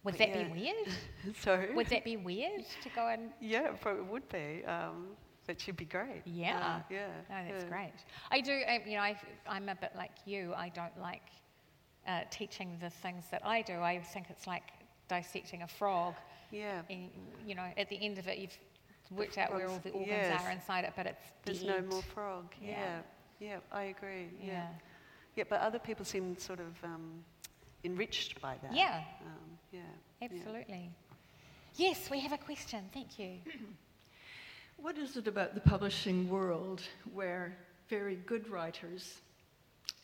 [SPEAKER 2] Would that
[SPEAKER 3] yeah.
[SPEAKER 2] be weird?
[SPEAKER 3] so
[SPEAKER 2] Would that be weird to go and?
[SPEAKER 3] yeah, it would be. Um, but she'd be great.
[SPEAKER 2] Yeah.
[SPEAKER 3] Uh, yeah.
[SPEAKER 2] No, that's
[SPEAKER 3] yeah.
[SPEAKER 2] great. I do, you know, I, I'm a bit like you. I don't like uh, teaching the things that I do. I think it's like dissecting a frog.
[SPEAKER 3] Yeah.
[SPEAKER 2] And, you know, at the end of it, you've worked out where all the organs
[SPEAKER 3] yes.
[SPEAKER 2] are inside it, but it's
[SPEAKER 3] There's
[SPEAKER 2] dead.
[SPEAKER 3] no more frog.
[SPEAKER 2] Yeah.
[SPEAKER 3] Yeah. Yeah, I agree. Yeah.
[SPEAKER 2] Yeah.
[SPEAKER 3] yeah. but other people seem sort of um, enriched by that.
[SPEAKER 2] Yeah.
[SPEAKER 3] Um, yeah. yeah.
[SPEAKER 2] Absolutely. Yes, we have a question. Thank you.
[SPEAKER 4] What is it about the publishing world where very good writers,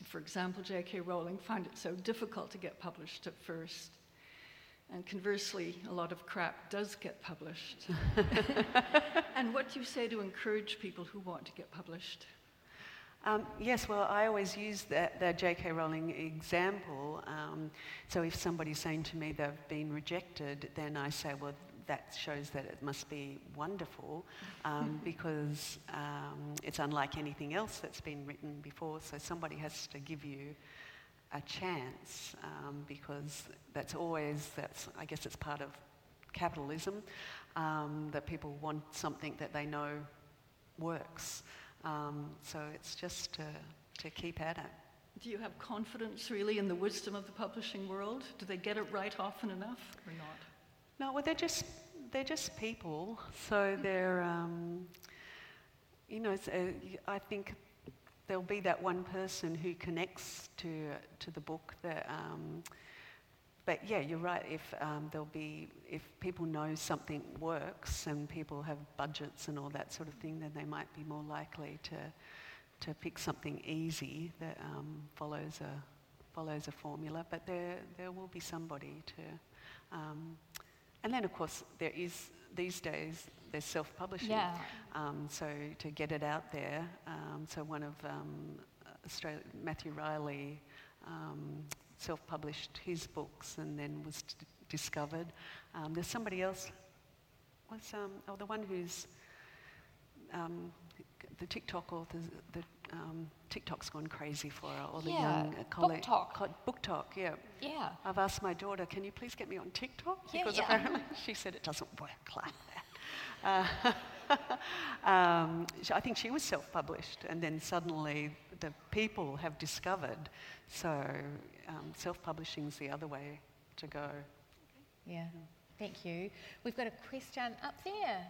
[SPEAKER 4] for example, J.K. Rowling, found it so difficult to get published at first? And conversely, a lot of crap does get published. and what do you say to encourage people who want to get published?
[SPEAKER 3] Um, yes, well, I always use that, that J.K. Rowling example. Um, so if somebody's saying to me they've been rejected, then I say, well, that shows that it must be wonderful um, because um, it's unlike anything else that's been written before. So somebody has to give you a chance um, because that's always, that's, I guess it's part of capitalism, um, that people want something that they know works. Um, so it's just to, to keep at it.
[SPEAKER 4] Do you have confidence really in the wisdom of the publishing world? Do they get it right often enough or not?
[SPEAKER 3] No, well, they're just they're just people. So they're, um, you know, y- I think there'll be that one person who connects to to the book. That, um, but yeah, you're right. If um, there'll be if people know something works and people have budgets and all that sort of thing, then they might be more likely to to pick something easy that um, follows a follows a formula. But there there will be somebody to. And then, of course, there is, these days, there's self-publishing.
[SPEAKER 2] Yeah.
[SPEAKER 3] Um, so to get it out there, um, so one of um, Australia, Matthew Reilly um, self-published his books and then was d- discovered. Um, there's somebody else, was, um, oh, the one who's, um, the TikTok authors, the um, TikTok's gone crazy for her, all the
[SPEAKER 2] Yeah,
[SPEAKER 3] young uh, Book
[SPEAKER 2] talk,
[SPEAKER 3] co- BookTok, yeah.
[SPEAKER 2] Yeah.
[SPEAKER 3] I've asked my daughter, can you please get me on TikTok?
[SPEAKER 2] Yeah,
[SPEAKER 3] because
[SPEAKER 2] yeah.
[SPEAKER 3] apparently she said it doesn't work like that. Uh, um, I think she was self-published, and then suddenly the people have discovered. So um, self-publishing's the other way to go.
[SPEAKER 2] Yeah. Thank you. We've got a question up there.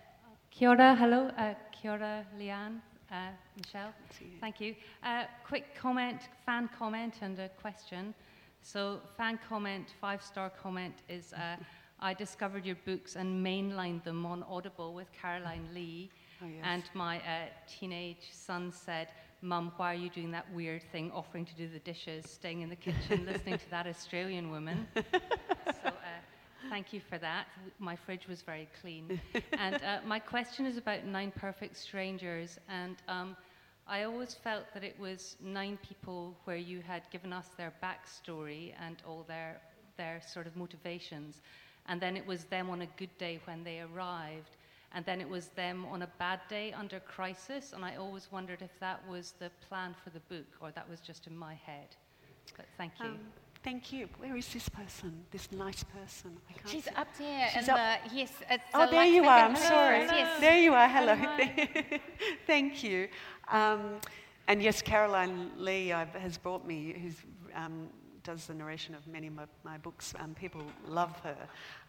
[SPEAKER 5] Kia ora, hello. Uh, kia ora, Liane, uh, Michelle.
[SPEAKER 3] You.
[SPEAKER 5] Thank you. Uh, quick comment, fan comment, and a question. So, fan comment, five star comment is uh, I discovered your books and mainlined them on Audible with Caroline Lee.
[SPEAKER 3] Oh, yes.
[SPEAKER 5] And my uh, teenage son said, Mum, why are you doing that weird thing, offering to do the dishes, staying in the kitchen, listening to that Australian woman? so, uh, thank you for that. My fridge was very clean. and uh, my question is about Nine Perfect Strangers. And um, I always felt that it was nine people where you had given us their backstory and all their, their sort of motivations. And then it was them on a good day when they arrived. And then it was them on a bad day under crisis. And I always wondered if that was the plan for the book or that was just in my head. But thank you.
[SPEAKER 3] Um, thank you. Where is this person? This nice person? I can't
[SPEAKER 2] She's
[SPEAKER 3] see.
[SPEAKER 2] up there.
[SPEAKER 3] She's up-
[SPEAKER 2] The, yes. It's
[SPEAKER 3] Oh,
[SPEAKER 2] the
[SPEAKER 3] there you are. I'm sorry.
[SPEAKER 2] Yes.
[SPEAKER 3] There you are. Hello.
[SPEAKER 5] Hi.
[SPEAKER 3] Thank you. Um, and yes, Caroline Lee uh, has brought me, who um, does the narration of many of my, my books. Um, people love her.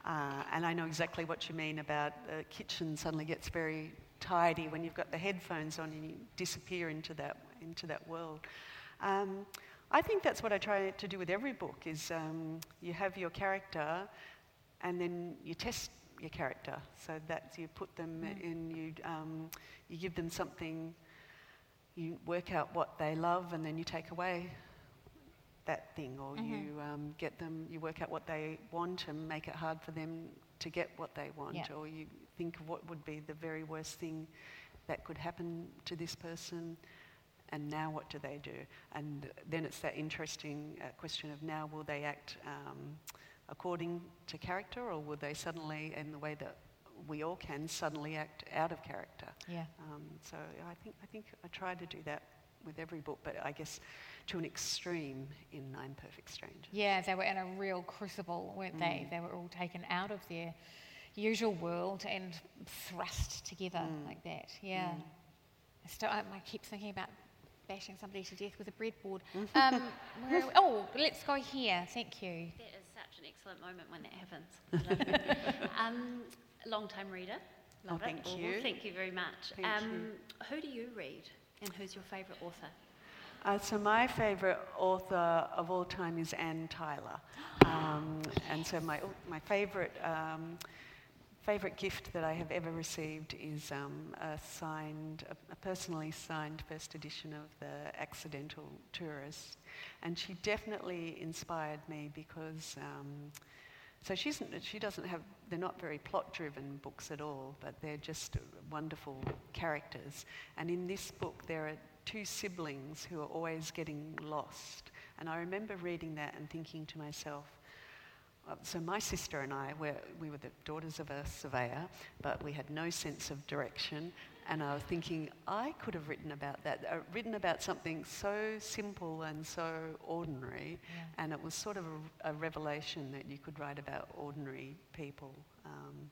[SPEAKER 3] Uh, and I know exactly what you mean about the kitchen suddenly gets very tidy when you've got the headphones on and you disappear into that, into that world. Um, I think that's what I try to do with every book is um, you have your character and then you test your character. So that you put them in, you, um, you give them something, you work out what they love, and then you take away that thing, or you um, get them, you work out what they want and make it hard for them to get what they want,
[SPEAKER 2] Yeah.
[SPEAKER 3] or you think of what would be the very worst thing that could happen to this person, and now what do they do? And then it's that interesting uh, question of now will they act um, according to character, or will they suddenly, in the way that we all can, suddenly act out of character?
[SPEAKER 2] Yeah.
[SPEAKER 3] Um, so I think I think I try to do that with every book, but I guess to an extreme in Nine Perfect Strangers.
[SPEAKER 2] Yeah, they were in a real crucible, weren't they? They were all taken out of their usual world and thrust together like that. Yeah. I, still, I keep thinking about bashing somebody to death with a breadboard. Um, where we- oh, let's go here. Thank you.
[SPEAKER 6] That is such an excellent moment when that happens. um, long time reader.
[SPEAKER 3] Oh,
[SPEAKER 6] Love it.
[SPEAKER 3] thank
[SPEAKER 6] Well,
[SPEAKER 3] you.
[SPEAKER 6] Thank you very much.
[SPEAKER 3] Thank
[SPEAKER 6] um,
[SPEAKER 3] you.
[SPEAKER 6] Who do you read and who's your favourite author?
[SPEAKER 3] Uh, so my favourite author of all time is Anne Tyler, um, and so my my favourite um, favourite gift that I have ever received is um, a signed, a, personally signed first edition of the Accidental Tourist, and she definitely inspired me because. Um, so she's, she doesn't have, they're not very plot driven books at all, but they're just wonderful characters. And in this book, there are two siblings who are always getting lost. And I remember reading that and thinking to myself, so my sister and I, were, we were the daughters of a surveyor, but we had no sense of direction. And I was thinking, I could have written about that, uh, written about something so simple and so ordinary. And it was sort of a, a revelation that you could write about ordinary people. Um,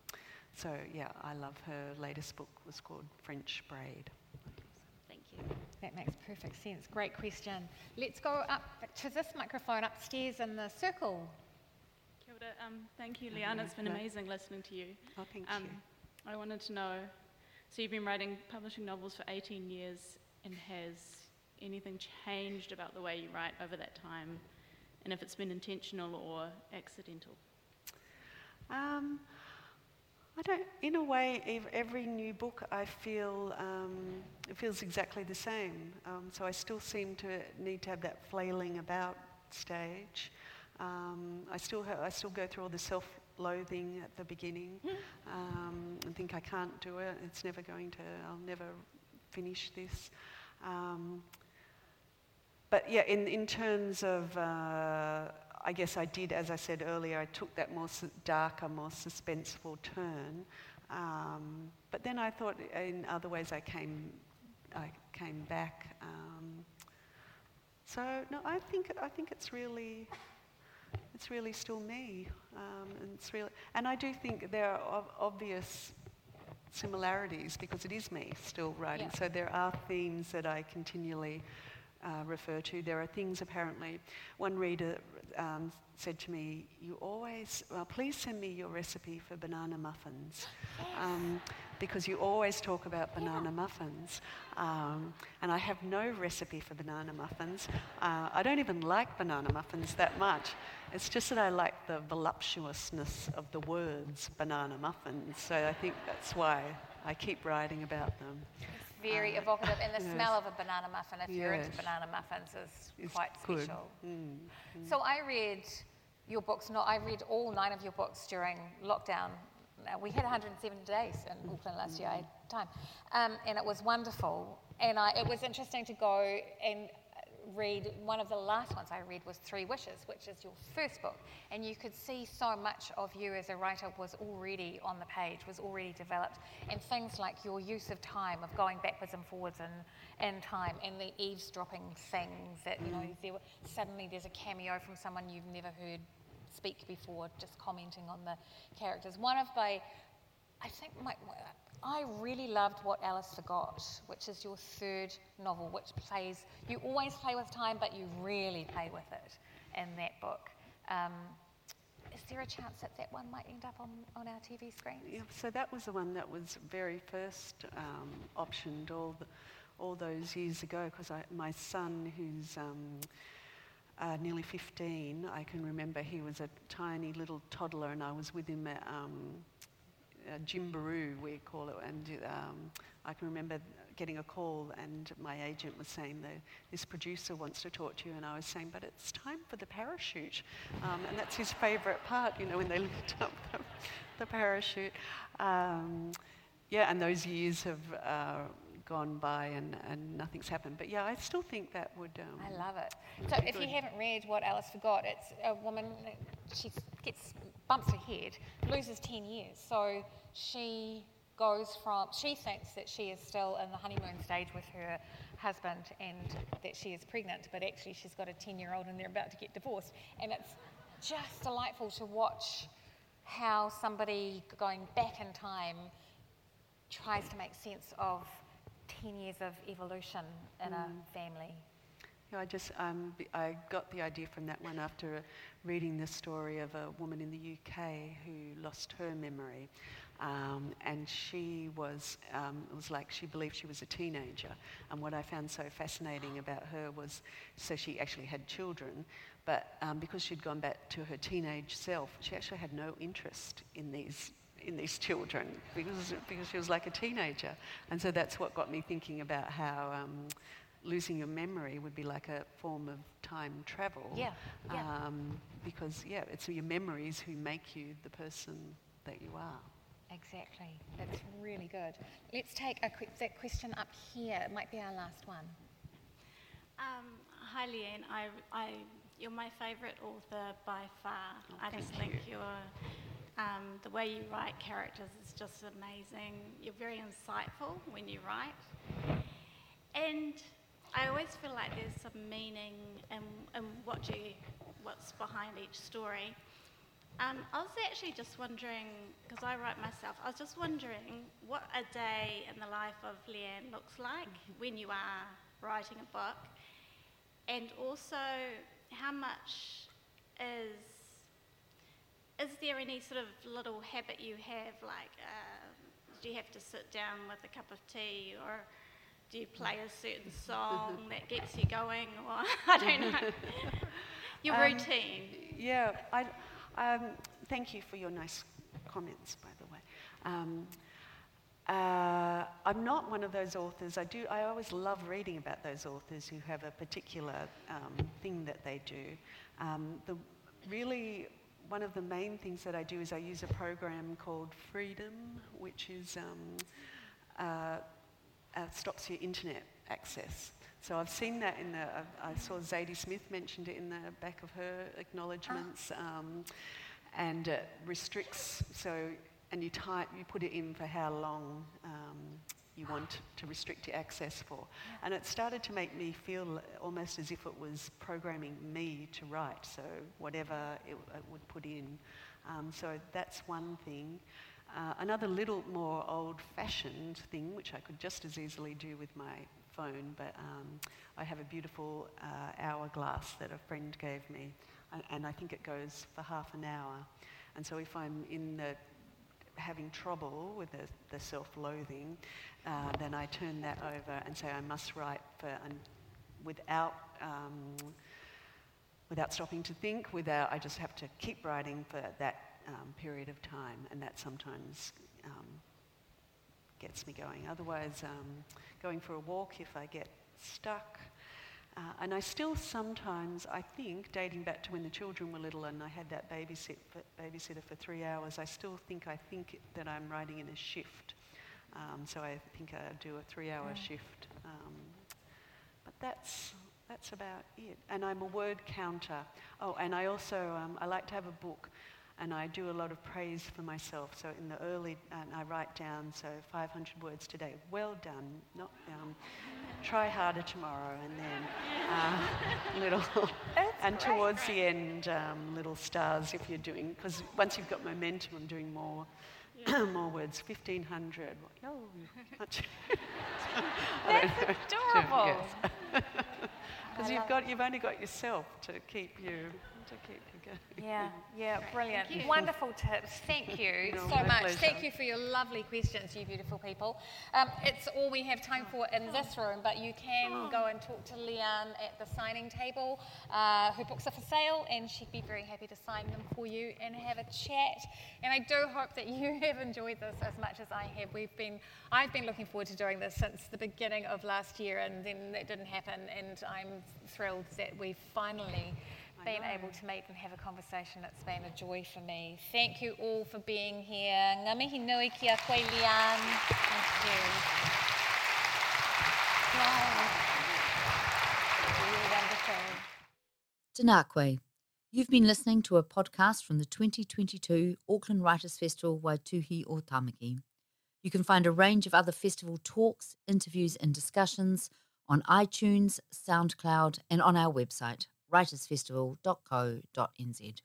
[SPEAKER 3] so yeah, I love her latest book was called French Braid.
[SPEAKER 6] Thank you.
[SPEAKER 2] That makes perfect sense. Great question. Let's go up to this microphone upstairs in the circle.
[SPEAKER 7] Ora. Um, thank you, Liana. It's been amazing listening to you.
[SPEAKER 3] Oh, thank
[SPEAKER 7] Um,
[SPEAKER 3] you.
[SPEAKER 7] I wanted to know so you've been writing, publishing novels for 18 years, and has anything changed about the way you write over that time? And if it's been intentional or accidental?
[SPEAKER 3] Um, I don't. In a way, every new book I feel um, it feels exactly the same. Um, so I still seem to need to have that flailing about stage. Um, I still ha- I still go through all the self-loathing at the beginning, um, and think I can't do it. It's never going to. I'll never finish this. Um, but yeah, in, in terms of, uh, I guess I did, as I said earlier, I took that more su- darker, more suspenseful turn. Um, but then I thought in other ways I came, I came back. Um, so no, I think I think it's really, it's really still me, um, and it's really, and I do think there are ob- obvious similarities because it is me still writing.
[SPEAKER 2] Yeah.
[SPEAKER 3] So there are themes that I continually uh, refer to. There are things apparently. One reader um, said to me, "You always, well, please send me your recipe for banana muffins." Um, because you always talk about banana muffins. Um, and I have no recipe for banana muffins. Uh, I don't even like banana muffins that much. It's just that I like the voluptuousness of the words banana muffins. So I think that's why I keep writing about them.
[SPEAKER 2] It's very evocative, and the
[SPEAKER 3] yes.
[SPEAKER 2] smell of a banana muffin, if you're into banana muffins, is
[SPEAKER 3] It's
[SPEAKER 2] quite special.
[SPEAKER 3] Mm.
[SPEAKER 2] So I read your books. not, I read all nine of your books during lockdown. Uh, We had 170 days in Auckland last year. I had time, um, and it was wonderful. And I, it was interesting to go and read. One of the last ones I read was Three Wishes, which is your first book, and you could see so much of you as a writer was already on the page, was already developed, and things like your use of time, of going backwards and forwards in, in time, and the eavesdropping things that you know there were, suddenly there's a cameo from someone you've never heard speak before, just commenting on the characters. One of my, I think my, I really loved what Alice Forgot, which is your third novel, which plays, you always play with time, but you really play with it in that book. Um, is there a chance that that one might end up on, on our TV screen?
[SPEAKER 3] Yeah, so that was the one that was very first um, optioned all, the, all those years ago because my son, who's um, uh, nearly 15, I can remember he was a tiny little toddler and I was with him at um, uh, Gymbaroo, we call it, and um, I can remember getting a call and my agent was saying that this producer wants to talk to you and I was saying, but it's time for the parachute. Um, and that's his favourite part, you know, when they lift up the, the parachute. Um, yeah, and those years have uh, gone by and, and nothing's happened. But yeah, I still think that would. Um,
[SPEAKER 2] I love it. So if you haven't read What Alice Forgot, it's a woman, she gets, bumps her head, loses 10 years. So she goes from, she thinks that she is still in the honeymoon stage with her husband and that she is pregnant, but actually she's got a 10 year old and they're about to get divorced. And it's just delightful to watch how somebody going back in time tries to make sense of 10 years of evolution in a family.
[SPEAKER 3] Yeah, I just um, I got the idea from that one after reading the story of a woman in the UK who lost her memory, um, and she was um, it was like she believed she was a teenager. And what I found so fascinating about her was, so she actually had children, but um, because she'd gone back to her teenage self, she actually had no interest in these in these children because, because she was like a teenager. And so that's what got me thinking about how um, losing your memory would be like a form of time travel.
[SPEAKER 2] Yeah, yeah.
[SPEAKER 3] Um, because, yeah, it's your memories who make you the person that you are.
[SPEAKER 2] Exactly. That's really good. Let's take a quick, that question up here. It might be our last one.
[SPEAKER 8] Um, hi, Liane. I, I, you're my favourite author by far. I just think you're, um, the way you write characters is just amazing. You're very insightful when you write. And I always feel like there's some meaning in, in what you, what's behind each story. Um, I was actually just wondering, because I write myself, I was just wondering what a day in the life of Liane looks like when you are writing a book, and also how much is is there any sort of little habit you have, like uh, do you have to sit down with a cup of tea, or do you play a certain song that gets you going, or I don't know, your
[SPEAKER 3] Um,
[SPEAKER 8] routine?
[SPEAKER 3] Yeah, I, um, thank you for your nice comments, by the way. Um, uh, I'm not one of those authors. I do. I always love reading about those authors who have a particular um, thing that they do. Um, the really one of the main things that I do is I use a program called Freedom, which is um, uh, uh, stops your internet access. So I've seen that in the, I I saw Zadie Smith mentioned it in the back of her acknowledgements, um, and it restricts, so, and you type, you put it in for how long um, you want to restrict your access for. And it started to make me feel almost as if it was programming me to write, so whatever it, it would put in. Um, so that's one thing. Uh, another little more old-fashioned thing, which I could just as easily do with my phone, but um, I have a beautiful uh, hourglass that a friend gave me, and, and I think it goes for half an hour. And so if I'm in the having trouble with the, the self-loathing, uh, then I turn that over and say I must write for, and without um, without stopping to think, without I just have to keep writing for that um, period of time, and that sometimes um, gets me going. Otherwise, um, going for a walk if I get stuck. Uh, and I still sometimes, I think, dating back to when the children were little and I had that babysit for, babysitter for three hours, I still think I think that I'm writing in a shift. Um, so I think I do a three-hour shift. Um, but that's that's about it. And I'm a word counter. Oh, and I also um, I like to have a book, and I do a lot of praise for myself. So in the early, and I write down so 500 words today. Well done. Not um, try harder tomorrow, and then uh, little. and towards the end, um, little stars if you're doing because once you've got momentum, I'm doing more. more words, 1500. Oh, much.
[SPEAKER 2] That's adorable.
[SPEAKER 3] Because you've got, you've only got yourself to keep you, to keep you going.
[SPEAKER 2] Yeah, yeah, brilliant. Wonderful tips. Thank you
[SPEAKER 3] No,
[SPEAKER 2] so much.
[SPEAKER 3] pleasure.
[SPEAKER 2] Thank you for your lovely questions, you beautiful people. Um, it's all we have time for in this room, but you can go and talk to Liane at the signing table. Uh, her books are for sale, and she'd be very happy to sign them for you and have a chat. And I do hope that you have enjoyed this as much as I have. We've been, I've been looking forward to doing this since the beginning of last year, and then that didn't happen. And I'm thrilled that we've finally been able to meet and have a conversation. It's been a joy for me. Thank you all for being here. Ngā mihi nui ki a koe, Liane. Thank you. You're wonderful.
[SPEAKER 1] Tanakwe. You've been listening to a podcast from the 2022 Auckland Writers Festival Waituhi o Tamaki. You can find a range of other festival talks, interviews, and discussions on iTunes, SoundCloud, and on our website, writersfestival.co.nz.